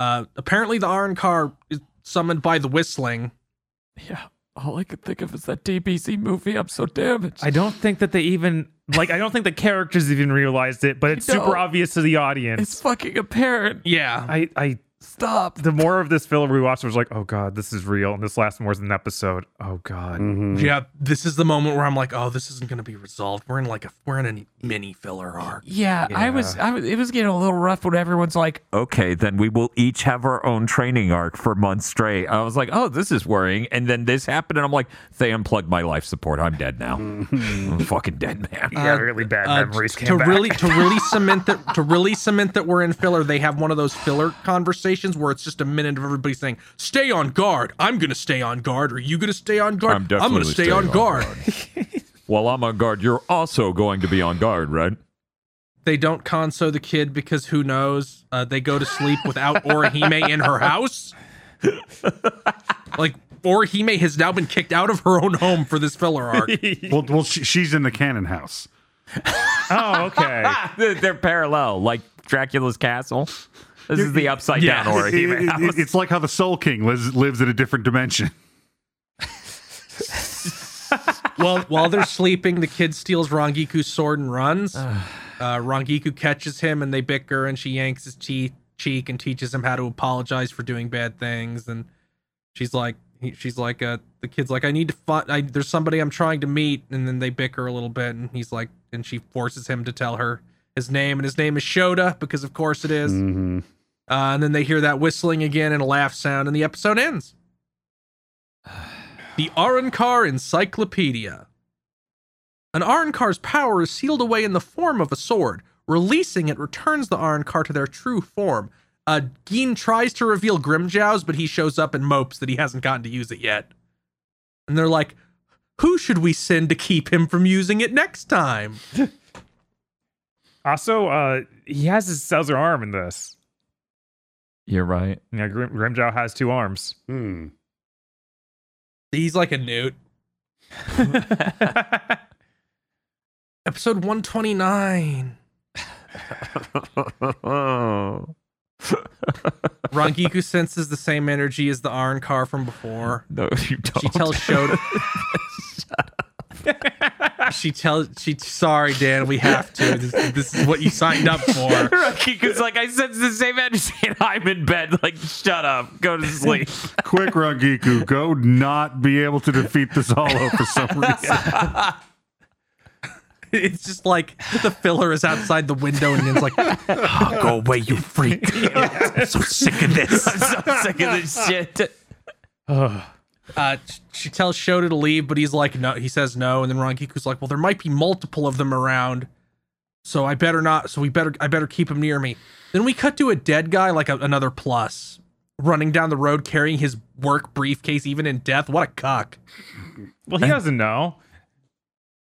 Uh, apparently, the Arrancar is summoned by the whistling. Yeah. All I could think of is that DBZ movie. I'm so damaged. I don't think that they even like. I don't think the characters even realized it, but it's know. super obvious to the audience. it's fucking apparent. Yeah, I, I, Stop. the more of this filler we watched, I was like, oh god, this is real, and this lasts more than an episode. Oh god. Mm-hmm. yeah. This is the moment where I'm like, oh, this isn't gonna be resolved. We're in like a we're in a mini filler arc. Yeah, I was, I was. It was getting a little rough when everyone's like, "Okay, then we will each have our own training arc for months straight." I was like, "Oh, this is worrying." And then this happened, and I'm like, "They unplugged my life support. I'm dead now. Mm-hmm. I'm fucking dead, man." Yeah, uh, really bad Uh, memories to came back. really to really cement that to really cement that we're in filler. They have one of those filler conversations where it's just a minute of everybody saying, "Stay on guard. I'm gonna stay on guard. Are you gonna stay on guard? I'm gonna definitely stay on on guard." While I'm on guard, you're also going to be on guard, right? They don't conso the kid because who knows? Uh, they go to sleep without Orihime in her house. like Orihime has now been kicked out of her own home for this filler arc. well, well, she, she's in the canon house. oh, okay. They're they're parallel, like Dracula's castle. This is the upside down Yes. It- it- it- it's like how the Soul King lives, lives in a different dimension. While while they're sleeping, the kid steals Rangiku's sword and runs. Uh, Rangiku catches him and they bicker, and she yanks his cheek cheek and teaches him how to apologize for doing bad things. And she's like, he, she's like, uh, the kid's like, I need to find. I, there's somebody I'm trying to meet, and then they bicker a little bit, and he's like, and she forces him to tell her his name, and his name is Shota because of course it is. Mm-hmm. Uh, and then they hear that whistling again and a laugh sound, and the episode ends. The Arrancar Encyclopedia. An Arrancar's power is sealed away in the form of a sword. Releasing it returns the Arankar to their true form. Uh, Gin tries to reveal Grimmjow's, but he shows up and mopes that he hasn't gotten to use it yet. And they're like, who should we send to keep him from using it next time? Also, uh, he has his other arm in this. You're right. Yeah, Grim- Grimmjow has two arms. Hmm. He's like a newt. Episode 129. oh. Rangiku senses the same energy as the Arrancar from before. No, you don't. She tells Shota. she tells she. Sorry, Dan. We have to. This, this is what you signed up for. Because like, I sense the same energy, and I'm in bed. Like, shut up, go to sleep. Quick, Rangiku, go not be able to defeat this hollow for some reason. It's just like the filler is outside the window, and it's like, "Oh, "Go away, you freak! I'm so sick of this." I'm so sick of this shit. Uh, she tells Shota to leave, but he's like, no. He says no, and then Rangiku's like, well, there might be multiple of them around, so I better not. So we better, I better keep him near me. Then we cut to a dead guy, like a, another plus, running down the road carrying his work briefcase, even in death. What a cuck! Well, he doesn't know.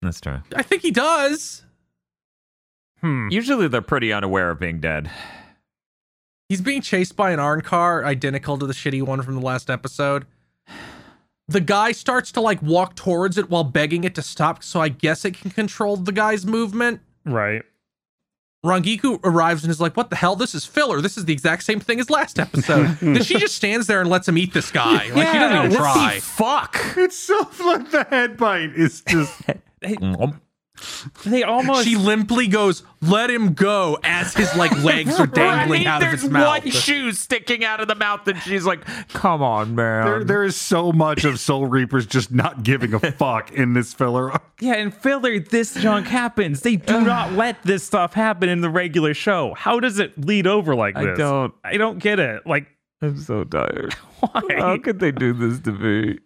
That's true. I think he does. Hmm. Usually, they're pretty unaware of being dead. He's being chased by an Arrancar, identical to the shitty one from the last episode. The guy starts to like walk towards it while begging it to stop, so I guess it can control the guy's movement. Right. Rangiku arrives and is like, "What the hell? This is filler. This is the exact same thing as last episode." then she just stands there and lets him eat this guy. Like she doesn't even try. Fuck. It's so like the head bite is just. They almost She limply goes, "Let him go," as his like legs are dangling Right? out of There's his mouth. one shoe sticking out of the mouth, and she's like, "Come on, man." There, there is so much of Soul Reapers just not giving a fuck in this filler. Yeah, in filler, this junk happens. They do not let this stuff happen in the regular show. How does it lead over like this? I don't- I don't get it. Like, I'm so tired. why? How could they do this to me?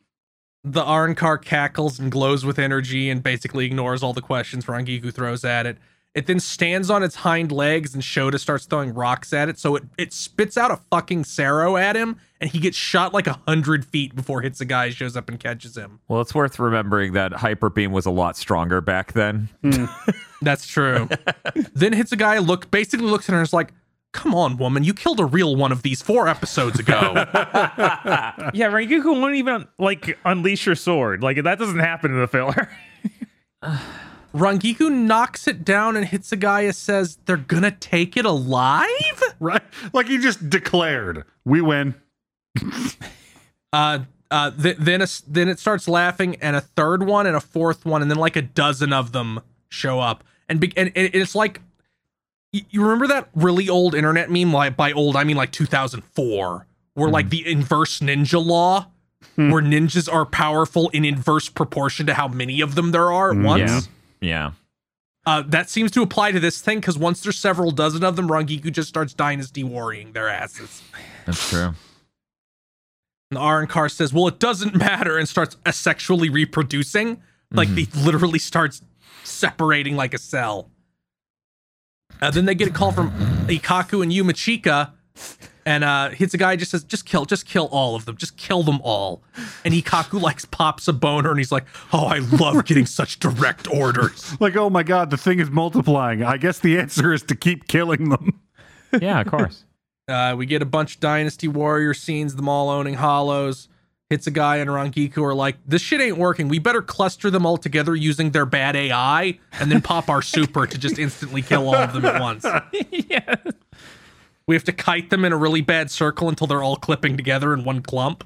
The Arrancar cackles and glows with energy and basically ignores all the questions Rangiku throws at it. It then stands on its hind legs and Shota starts throwing rocks at it. So it, it spits out a fucking Cero at him and he gets shot like a hundred feet before Hitsugaya shows up and catches him. Well, it's worth remembering that Hyper Beam was a lot stronger back then. Hmm. That's true. then Hitsugaya, look basically looks at her and is like, Come on, woman, you killed a real one of these four episodes ago. Yeah, Rangiku won't even like unleash your sword. Like that doesn't happen in the filler. Rangiku knocks it down and hits a Hitsugaya says they're gonna take it alive? Right? Like he just declared, we win. Uh, uh, th- then a, then it starts laughing, and a third one, and a fourth one, and then like a dozen of them show up, and be- and, and it's like y- you remember that really old internet meme? Like by old, I mean like 2004, where like hmm. the inverse ninja law, hmm. where ninjas are powerful in inverse proportion to how many of them there are at hmm, once. Yeah. Yeah. Uh, that seems to apply to this thing because once there's several dozen of them, Rangiku just starts dynasty warring their asses. That's true. And the Arrancar says, "Well, it doesn't matter," and starts asexually reproducing. Like mm-hmm. he literally starts separating like a cell. Uh, then they get a call from Ikkaku and Yumichika, and uh, guy. just says, "Just kill, just kill all of them, just kill them all." And Ikkaku like pops a boner, and he's like, "Oh, I love getting such direct orders." Like, oh my god, the thing is multiplying. I guess the answer is to keep killing them. Yeah, of course. Uh, we get a bunch of Dynasty Warrior scenes, them all owning hollows. Hitsugaya and Rangiku are like, this shit ain't working. We better cluster them all together using their bad AI and then pop our super to just instantly kill all of them at once. yeah. We have to kite them in a really bad circle until they're all clipping together in one clump.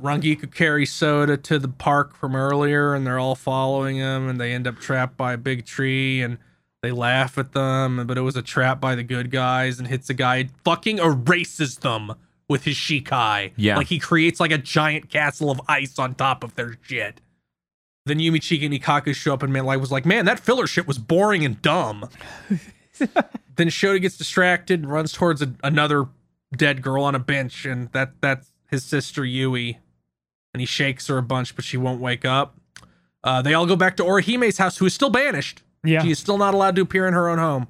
Rangiku carries Shota to the park from earlier, and they're all following him, and they end up trapped by a big tree, and they laugh at them, but it was a trap by the good guys, and Hitsugaya, fucking erases them with his Shikai. Yeah. Like he creates like a giant castle of ice on top of their shit. Then Yumichika and Ikkaku show up, and man, like was like, man, that filler shit was boring and dumb. then Shota gets distracted and runs towards a, another dead girl on a bench, and that that's his sister Yui. And he shakes her a bunch, but she won't wake up. Uh, they all go back to Orihime's house, who is still banished. Yeah. She is still not allowed to appear in her own home.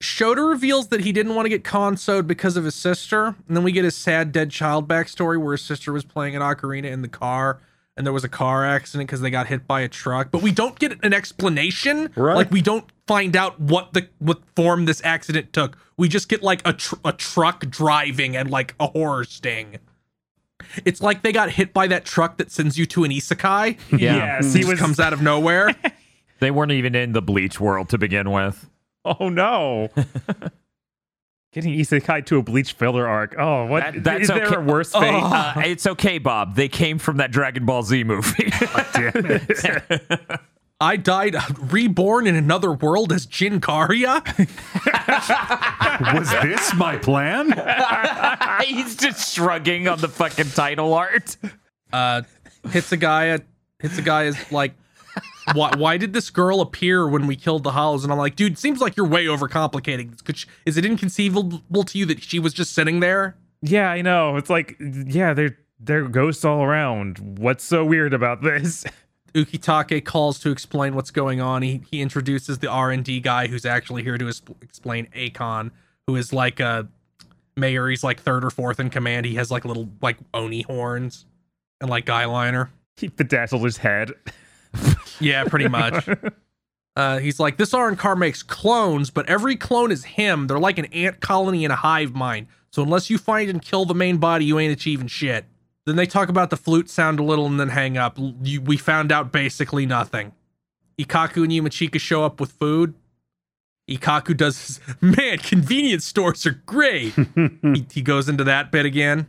Shota reveals that he didn't want to get consoed because of his sister. And then we get his sad dead child backstory where his sister was playing an ocarina in the car and there was a car accident because they got hit by a truck. But we don't get an explanation. Right. Like we don't find out what the what form this accident took. We just get like a tr- a truck driving and like a horror sting. It's like they got hit by that truck that sends you to an isekai. Yeah. Yes, It he just was. comes out of nowhere. They weren't even in the Bleach world to begin with. oh no. Getting Isekai to a bleach filler arc. Oh, what? That- that's is there okay. a worse fate? Uh, it's okay, Bob. They came from that Dragon Ball Z movie. Damn it. I died reborn in another world as Jin Kariya. Was this my plan? He's just shrugging on the fucking title art. uh Hitsugaya Hitsugaya is like why why did this girl appear when we killed the hollows and I'm like dude seems like you're way overcomplicating this Could she, is it inconceivable to you that she was just sitting there yeah, I know. It's like, yeah, they're they're ghosts all around. What's so weird about this? Ukitake calls to explain what's going on he he introduces the R&D guy who's actually here to explain Akon who is like a mayor he's like third or fourth in command he has like little like oni horns and like eyeliner He bedazzled his head. Yeah, pretty much. Uh, he's like, this Arrancar makes clones, but every clone is him. They're like an ant colony in a hive mind. So unless you find and kill the main body, you ain't achieving shit. Then they talk about the flute sound a little and then hang up. You, we found out basically nothing. Ikkaku and Yumichika show up with food. Ikkaku does his, man, convenience stores are great. he, he goes into that bit again.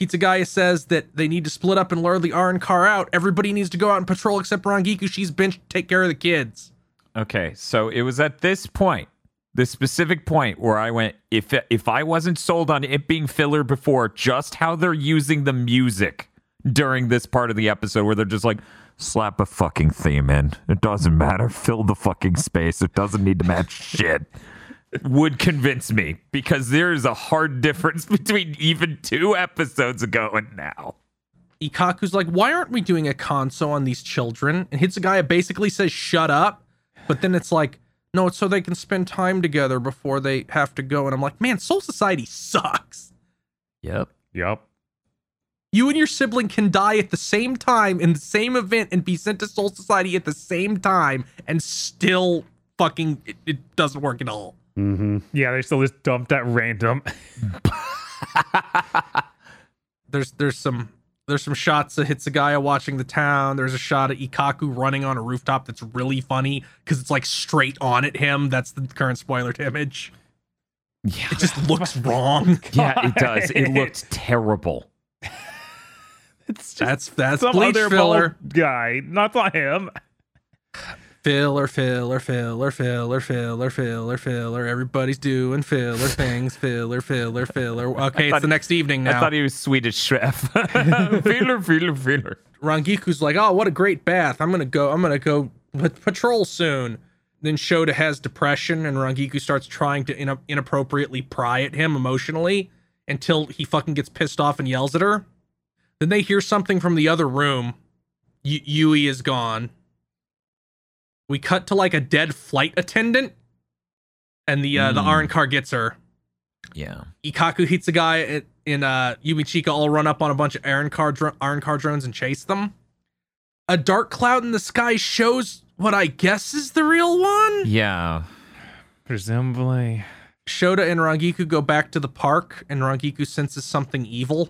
Hitsugaya says that they need to split up and lure the Arrancar out. Everybody needs to go out and patrol except Rangiku. She's benched take care of the kids. Okay, so it was at this point, this specific point, where I went, if if I wasn't sold on it being filler before, just how they're using the music during this part of the episode, where they're just like, slap a fucking theme in. It doesn't matter. Fill the fucking space. It doesn't need to match shit. Would convince me because there is a hard difference between even two episodes ago and now. Ikkaku's like, why aren't we doing a conso on these children? And Hitsugaya basically says, shut up. But then it's like, no, it's so they can spend time together before they have to go. And I'm like, man, Soul Society sucks. Yep. Yep. You and your sibling can die at the same time in the same event and be sent to Soul Society at the same time and still fucking, it, it doesn't work at all. Mm-hmm. Yeah, they still just dumped at random. there's there's some there's some shots of Hitsugaya watching the town. There's a shot of Ikkaku running on a rooftop that's really funny because it's like straight on at him. That's the current spoiler image. Yeah. It just looks wrong. Yeah, it does. It looked terrible. It's just That's that's some bleach other filler. guy, not on him. Filler, filler, filler, filler, filler, filler, filler. Everybody's doing filler things. Filler, filler, filler. Okay, it's the next evening now. I thought he was Swedish chef. feeler, feeler, feeler. Rangiku's like, "Oh, what a great bath! I'm gonna go. I'm gonna go pat- patrol soon." Then Shota has depression, and Rangiku starts trying to in- inappropriately pry at him emotionally until he fucking gets pissed off and yells at her. Then they hear something from the other room. Y- Yui is gone. We cut to like a dead flight attendant, and the uh, the Mm. Arrancar gets her. Yeah. Ikkaku hits a guy in uh, Yumichika all run up on a bunch of Arrancar dr- Arrancar drones and chase them. A dark cloud in the sky shows what I guess is the real one. Yeah. Presumably. Shota and Rangiku go back to the park, and Rangiku senses something evil.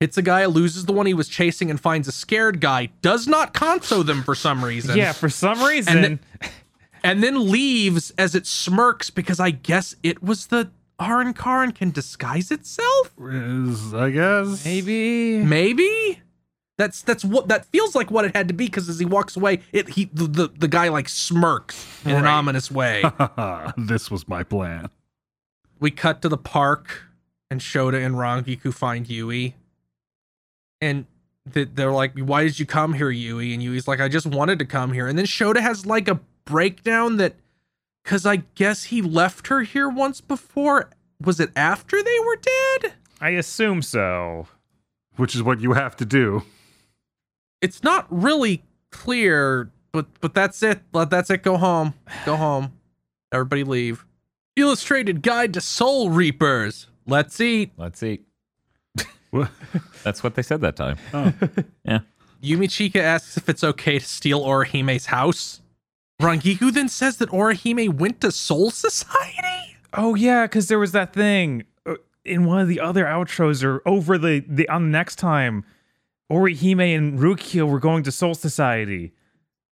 Hitsugaya loses the one he was chasing and finds a scared guy. Does not console them for some reason. Yeah, for some reason. then- and then leaves as it smirks because I guess it was the Arrancar and can disguise itself. Is, I guess. maybe. Maybe that's that's what that feels like what it had to be because as he walks away, it he the the, the guy like smirks in an ominous way. this was my plan. we cut to the park, and Shota and Rangiku find Yui, and th- they're like, "Why did you come here, Yui?" And Yui's like, "I just wanted to come here." And then Shota has like a breakdown that, because I guess he left her here once before. Was it after they were dead? I assume so. Which is what you have to do. it's not really clear, but but that's it. But That's it. Go home. Go home. Everybody leave. Illustrated Guide to Soul Reapers. Let's eat. Let's eat. What? That's what they said that time. Oh. Yeah. Yumichika asks if it's okay to steal Orihime's house. Rangiku then says that Orihime went to Soul Society. Oh yeah, because there was that thing uh, in one of the other outros or over the the on the next time, Orihime and Rukia were going to Soul Society.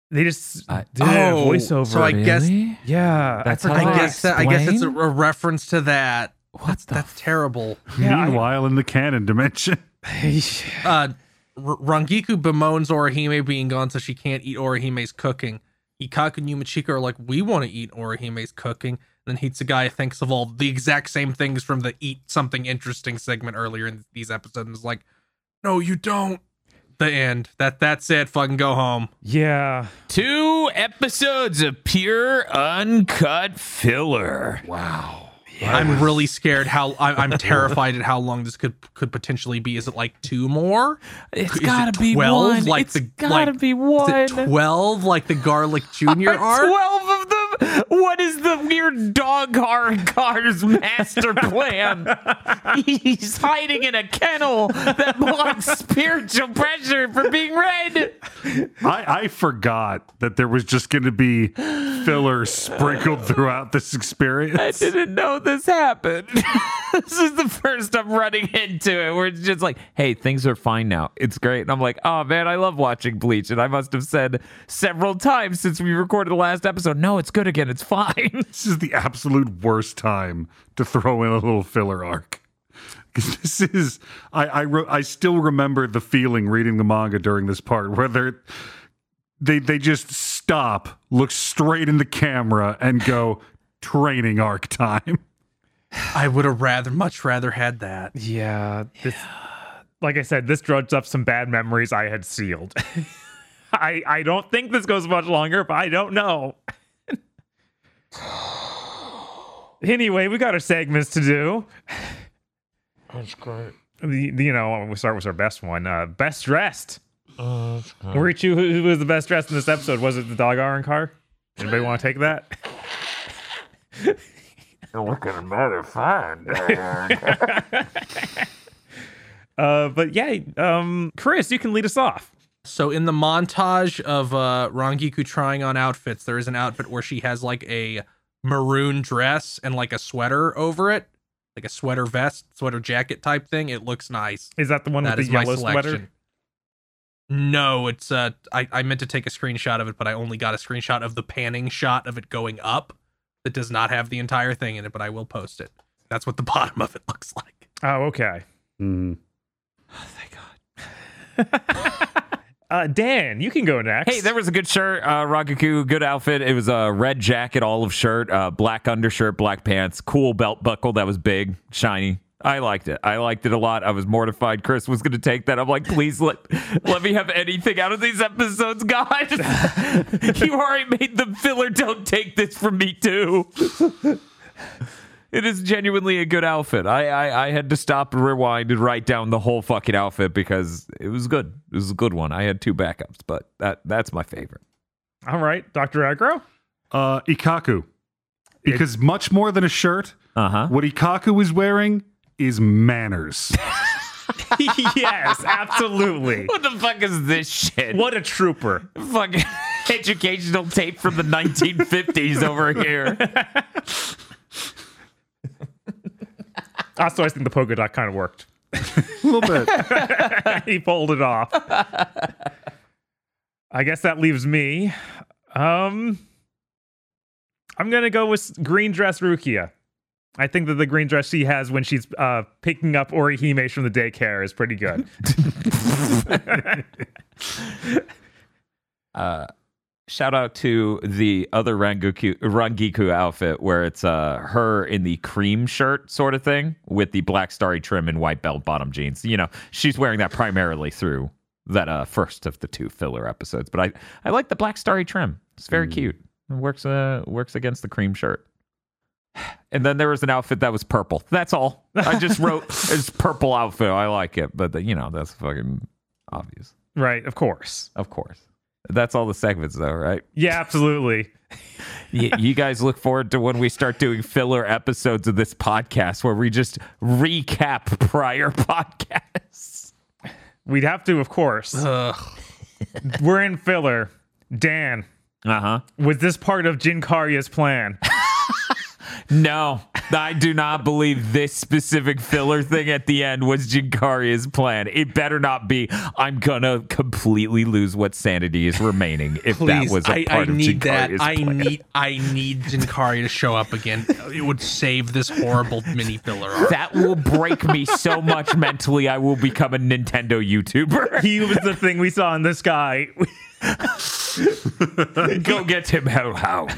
They just Uh, did a oh, voiceover. so I guess- yeah, That's I how I guess that I guess it's a, a reference to that. What That's, the that's terrible. Yeah, I- Meanwhile, in the canon dimension, uh, R- Rangiku bemoans Orihime being gone, so she can't eat Orihime's cooking. Ikkaku and Yumichika are like, we want to eat Orihime's cooking. And then Hitsugaya thinks of all the exact same things from the eat something interesting segment earlier in these episodes and is like, no, you don't. The end. That that's it. Fucking go home. yeah. Two episodes of pure uncut filler. I'm really scared. How I, I'm terrified at how long this could could potentially be. Is it like two more? It's Is it gotta be 12? one. Like it's the gotta like, be one. it twelve? Like the Garlic Junior arc? Twelve of them. What is the weird dog horror car's master plan? He's hiding in a kennel that blocks spiritual pressure from being read. I, I forgot that there was just going to be filler sprinkled throughout this experience. I didn't know this happened. this is the first I'm running into it where it's just like, hey, things are fine now. It's great. And I'm like, oh man, I love watching Bleach. And I must have said several times since we recorded the last episode, no, it's good again. It's fine. This is the absolute worst time to throw in a little filler arc. This is, I I, re- I still remember the feeling reading the manga during this part where they're they they just stop, look straight in the camera, and go, training arc time. I would have rather, much rather had that. Yeah, this, like I said, this drugged up some bad memories I had sealed. I I don't think this goes much longer, but I don't know. anyway, we got our segments to do. That's great. The, the- you know, we start with our best one. Uh, best dressed. Oh, that's great. Richu, who, who was the best dressed in this episode? Was it the dog Arrancar? Anybody want to take that? You're looking mighty fine, Diane. Uh, but yeah, um, Chris, you can lead us off. So in the montage of uh Rangiku trying on outfits, there is an outfit where she has like a maroon dress and like a sweater over it, like a sweater vest, sweater jacket type thing. It looks nice. Is that the one That with the my yellow selection. sweater? No, it's uh I, I meant to take a screenshot of it, but I only got a screenshot of the panning shot of it going up that does not have the entire thing in it, but I will post it. That's what the bottom of it looks like. Oh, okay. Mm. Uh, Dan, you can go next. Hey, there was a good shirt, uh, Ragaku, good outfit. It was a red jacket, olive shirt, uh, black undershirt, black pants, cool belt buckle that was big, shiny. I liked it. I liked it a lot. I was mortified Chris was going to take that. I'm like, please let let me have anything out of these episodes, guys. you already made the filler. Don't take this from me too. It is genuinely a good outfit. I, I I had to stop and rewind and write down the whole fucking outfit because it was good. It was a good one. I had two backups, but that that's my favorite. All right, Dr. Agro. Uh, Ikkaku. Because much more than a shirt, Uh huh. what Ikkaku is wearing is manners. yes, absolutely. What the fuck is this shit? What a trooper. fucking educational tape from the 1950s over here? Also, I think the polka dot kind of worked. a little bit. he pulled it off. I guess that leaves me. Um, I'm gonna go with green dress Rukia. I think that the green dress she has when she's uh, picking up Orihime from the daycare is pretty good. Shout out to the other Rangiku, Rangiku outfit where it's uh, her in the cream shirt sort of thing with the black starry trim and white belt bottom jeans. You know, she's wearing that primarily through that uh, first of the two filler episodes. But I, I like the black starry trim. It's very cute. It works uh, works against the cream shirt. And then there was an outfit that was purple. That's all. I just wrote it's purple outfit. I like it, but you know that's fucking obvious. right, of course. Of course. That's all the segments, though, right? Yeah, absolutely. Y- you guys look forward to when we start doing filler episodes of this podcast where we just recap prior podcasts. We'd have to, of course. Ugh. We're in filler. Dan, Uh huh. was this part of Jin Kariya's plan? No, I do not believe this specific filler thing at the end was Jin Kariya's plan. It better not be. I'm gonna completely lose what sanity is remaining if Please, that was a I, part I of need that. Jin Kariya's I plan. need I need Jinkaria to show up again. It would save this horrible mini filler arc. that will break me so much mentally. I will become a Nintendo YouTuber. he was the thing we saw in the sky. Go get him, Hellhound.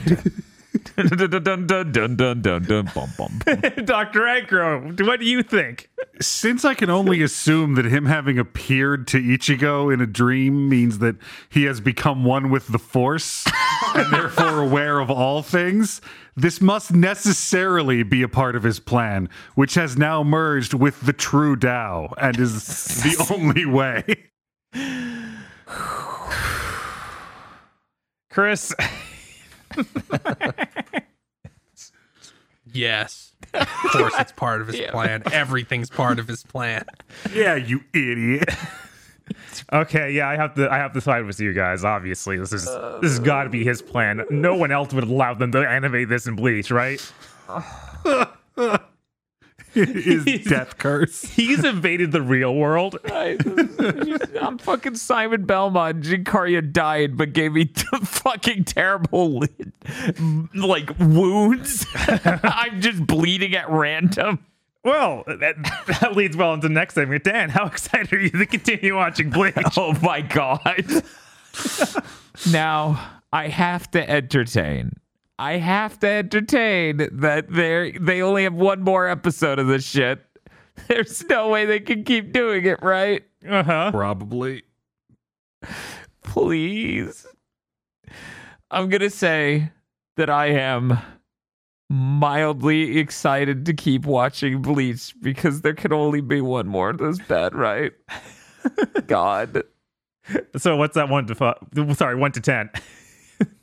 Dr. Agro, what do you think? Since I can only assume that him having appeared to Ichigo in a dream means that he has become one with the Force and therefore aware of all things, this must necessarily be a part of his plan, which has now merged with the true Tao and is the only way. Chris, Yes. Of course it's part of his plan. Everything's part of his plan. Yeah, you idiot. okay, yeah, I have to I have to side with you guys. Obviously, this is this has got to be his plan. No one else would allow them to animate this in Bleach, right? His death curse. He's invaded the real world. I'm fucking Simon Belmont. Jin Kariya died, but gave me t- fucking terrible, like, wounds. I'm just bleeding at random. Well, that, that leads well into the next segment. Dan, how excited are you to continue watching Bleach? Oh my god. now, I have to entertain. I have to entertain that they they only have one more episode of this shit. There's no way they can keep doing it, right? Uh huh. Probably. Please. I'm going to say that I am mildly excited to keep watching Bleach because there can only be one more of this bad, right? God. So what's that one to five? Sorry, one to ten.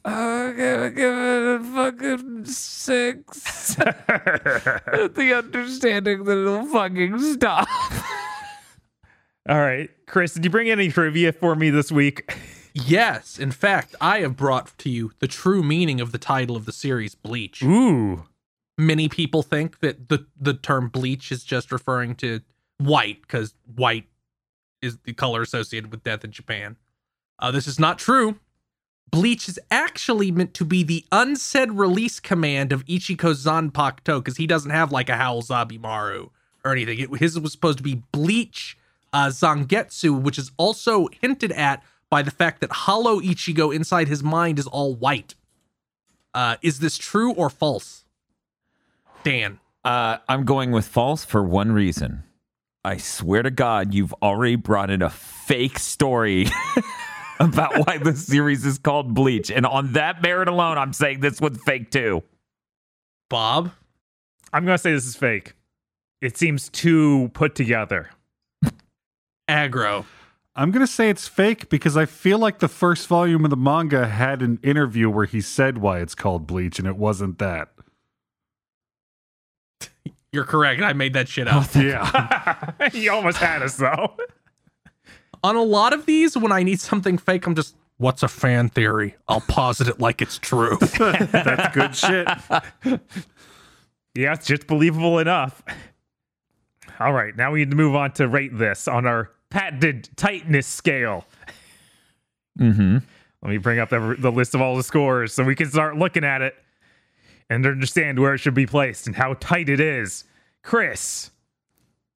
I'm gonna give it a fucking six. the understanding that it'll fucking stop. All right, Chris, did you bring any trivia for me this week? Yes, in fact, I have brought to you the true meaning of the title of the series, Bleach. Ooh. Many people think that the the term bleach is just referring to white because white is the color associated with death in Japan. Uh, this is not true. Bleach is actually meant to be the unsaid release command of Ichigo Zanpakuto because he doesn't have like a Howl Zabimaru or anything. It, his was supposed to be Bleach uh, Zangetsu, which is also hinted at by the fact that Hollow Ichigo inside his mind is all white. Uh, is this true or false? Dan. Uh, I'm going with false for one reason. I swear to God, you've already brought in a fake story about why the series is called Bleach. And on that merit alone, I'm saying this one's fake too. Bob. I'm gonna say this is fake. It seems too put together. Aggro. I'm gonna say it's fake because I feel like the first volume of the manga had an interview where he said why it's called Bleach, and it wasn't that. You're correct. I made that shit up. Yeah, you almost had us though. On a lot of these, when I need something fake, I'm just, what's a fan theory? I'll posit it like it's true. that's good shit. Yeah, it's just believable enough. All right, now we need to move on to rate this on our patented tightness scale. Mm-hmm. Let me bring up the, the list of all the scores so we can start looking at it and understand where it should be placed and how tight it is. Chris,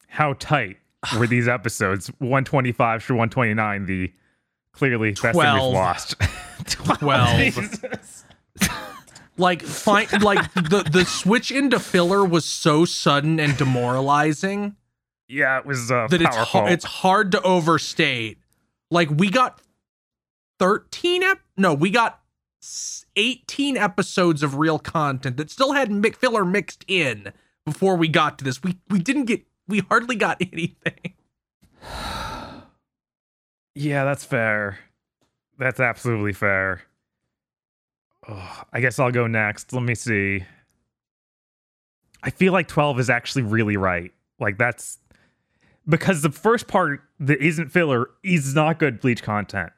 how tight were these episodes? 125 to 129, the clearly best thing we've lost. 12. Like, fine, like the, the switch into filler was so sudden and demoralizing Yeah, it was uh, that it's, powerful. har- it's hard to overstate. Like, we got 13 ep- no, we got 18 episodes of real content that still had mi- filler mixed in before we got to this. We we didn't get we hardly got anything. Yeah, that's fair. That's absolutely fair. Oh, I guess I'll go next. Let me see. I feel like 12 is actually really right. Like that's because the first part that isn't filler is not good bleach content.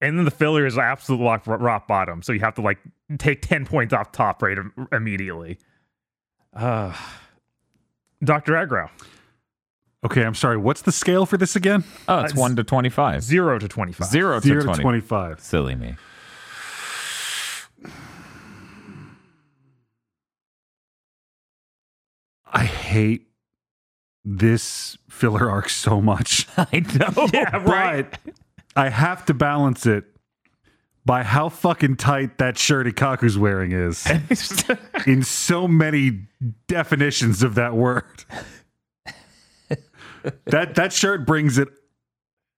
And then the filler is absolute rock, rock bottom. So you have to like take 10 points off top im- immediately. Uh, Dr. Aggro, Okay, I'm sorry. What's the scale for this again? Oh, it's Uh, 1 to 25. 0 to 25. Zero to Zero 20. to twenty-five. Silly me. I hate this filler arc so much. I know. Yeah, right. But I have to balance it by how fucking tight that shirt Ikkaku's wearing is in so many definitions of that word. That that shirt brings it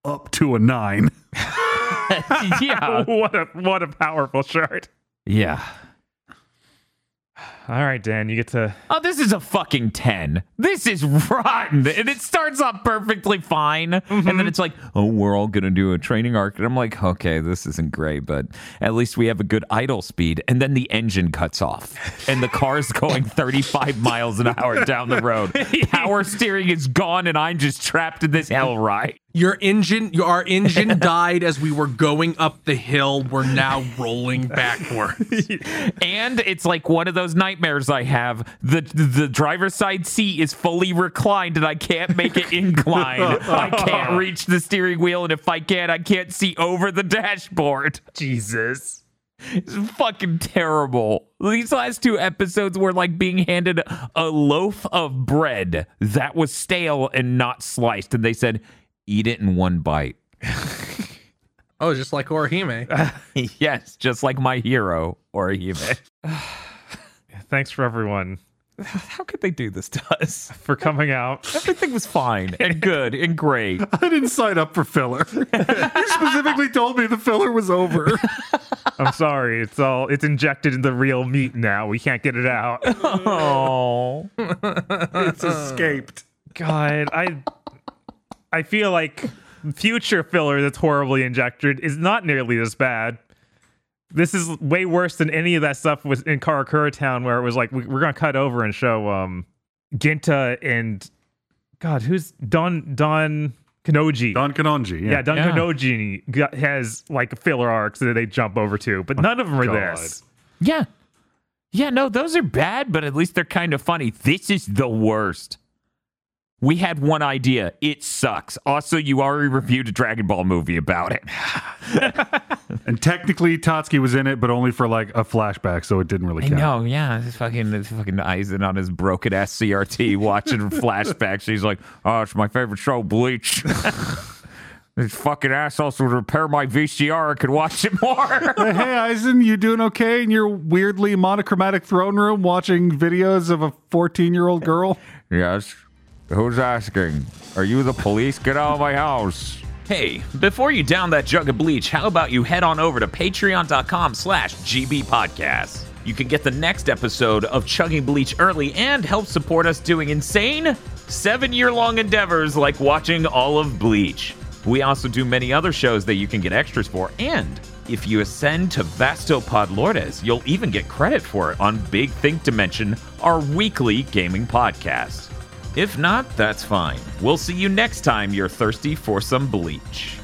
up to a nine. yeah. what a what a powerful shirt. Yeah. All right, Dan, you get to Oh, this is a fucking 10. This is rotten. And it starts off perfectly fine. And then mm-hmm. it's like, oh, we're all going to do a training arc. And I'm like, okay, this isn't great, but at least we have a good idle speed. And then the engine cuts off and the car's going 35 miles an hour down the road. Power steering is gone and I'm just trapped in this hell ride. Your engine, your our engine died as we were going up the hill. We're now rolling backwards. And it's like one of those nightmares I have. The the driver's side seat is fully reclined and I can't make it incline. I can't reach the steering wheel and if I can, I can't see over the dashboard. Jesus. It's fucking terrible. These last two episodes were like being handed a loaf of bread that was stale and not sliced and they said, "Eat it in one bite." Oh, just like Orihime. yes, just like my hero, Orihime. Thanks for everyone How could they do this to us? for coming out. Everything was fine and good and great. I didn't sign up for filler. you specifically told me the filler was over. I'm sorry. It's all it's injected in the real meat now. We can't get it out. Oh. It's escaped. God, I I feel like future filler that's horribly injected is not nearly as bad. This is way worse than any of that stuff was in Karakura Town, where it was like we, we're gonna cut over and show um Ginta and God, who's Don Don Kanoji. Don Kanonji. yeah, Yeah. Don Yeah. Kanonji has like filler arcs that they jump over to, but none of them are God. this. Yeah. Yeah, no, those are bad, but at least they're kind of funny. This is the worst. We had one idea. It sucks. Also, you already reviewed a Dragon Ball movie about it. And technically, Tatsuki was in it, but only for like a flashback, so it didn't really count. know, yeah. This fucking this fucking Aizen on his broken ass CRT watching flashbacks. He's like, oh, it's my favorite show, Bleach. These fucking assholes would repair my VCR. I could watch it more. Hey, Aizen, you doing okay in your weirdly monochromatic throne room watching videos of a 14 year old girl? yes. Who's asking? Are you the police? Get out of my house. Hey, before you down that jug of bleach, how about you head on over to patreon.com slash gbpodcast. You can get the next episode of Chugging Bleach early and help support us doing insane seven-year-long endeavors like watching all of Bleach. We also do many other shows that you can get extras for, and if you ascend to Vastopod Lourdes, you'll even get credit for it on Big Think Dimension, our weekly gaming podcast. If not, that's fine. We'll see you next time you're thirsty for some bleach.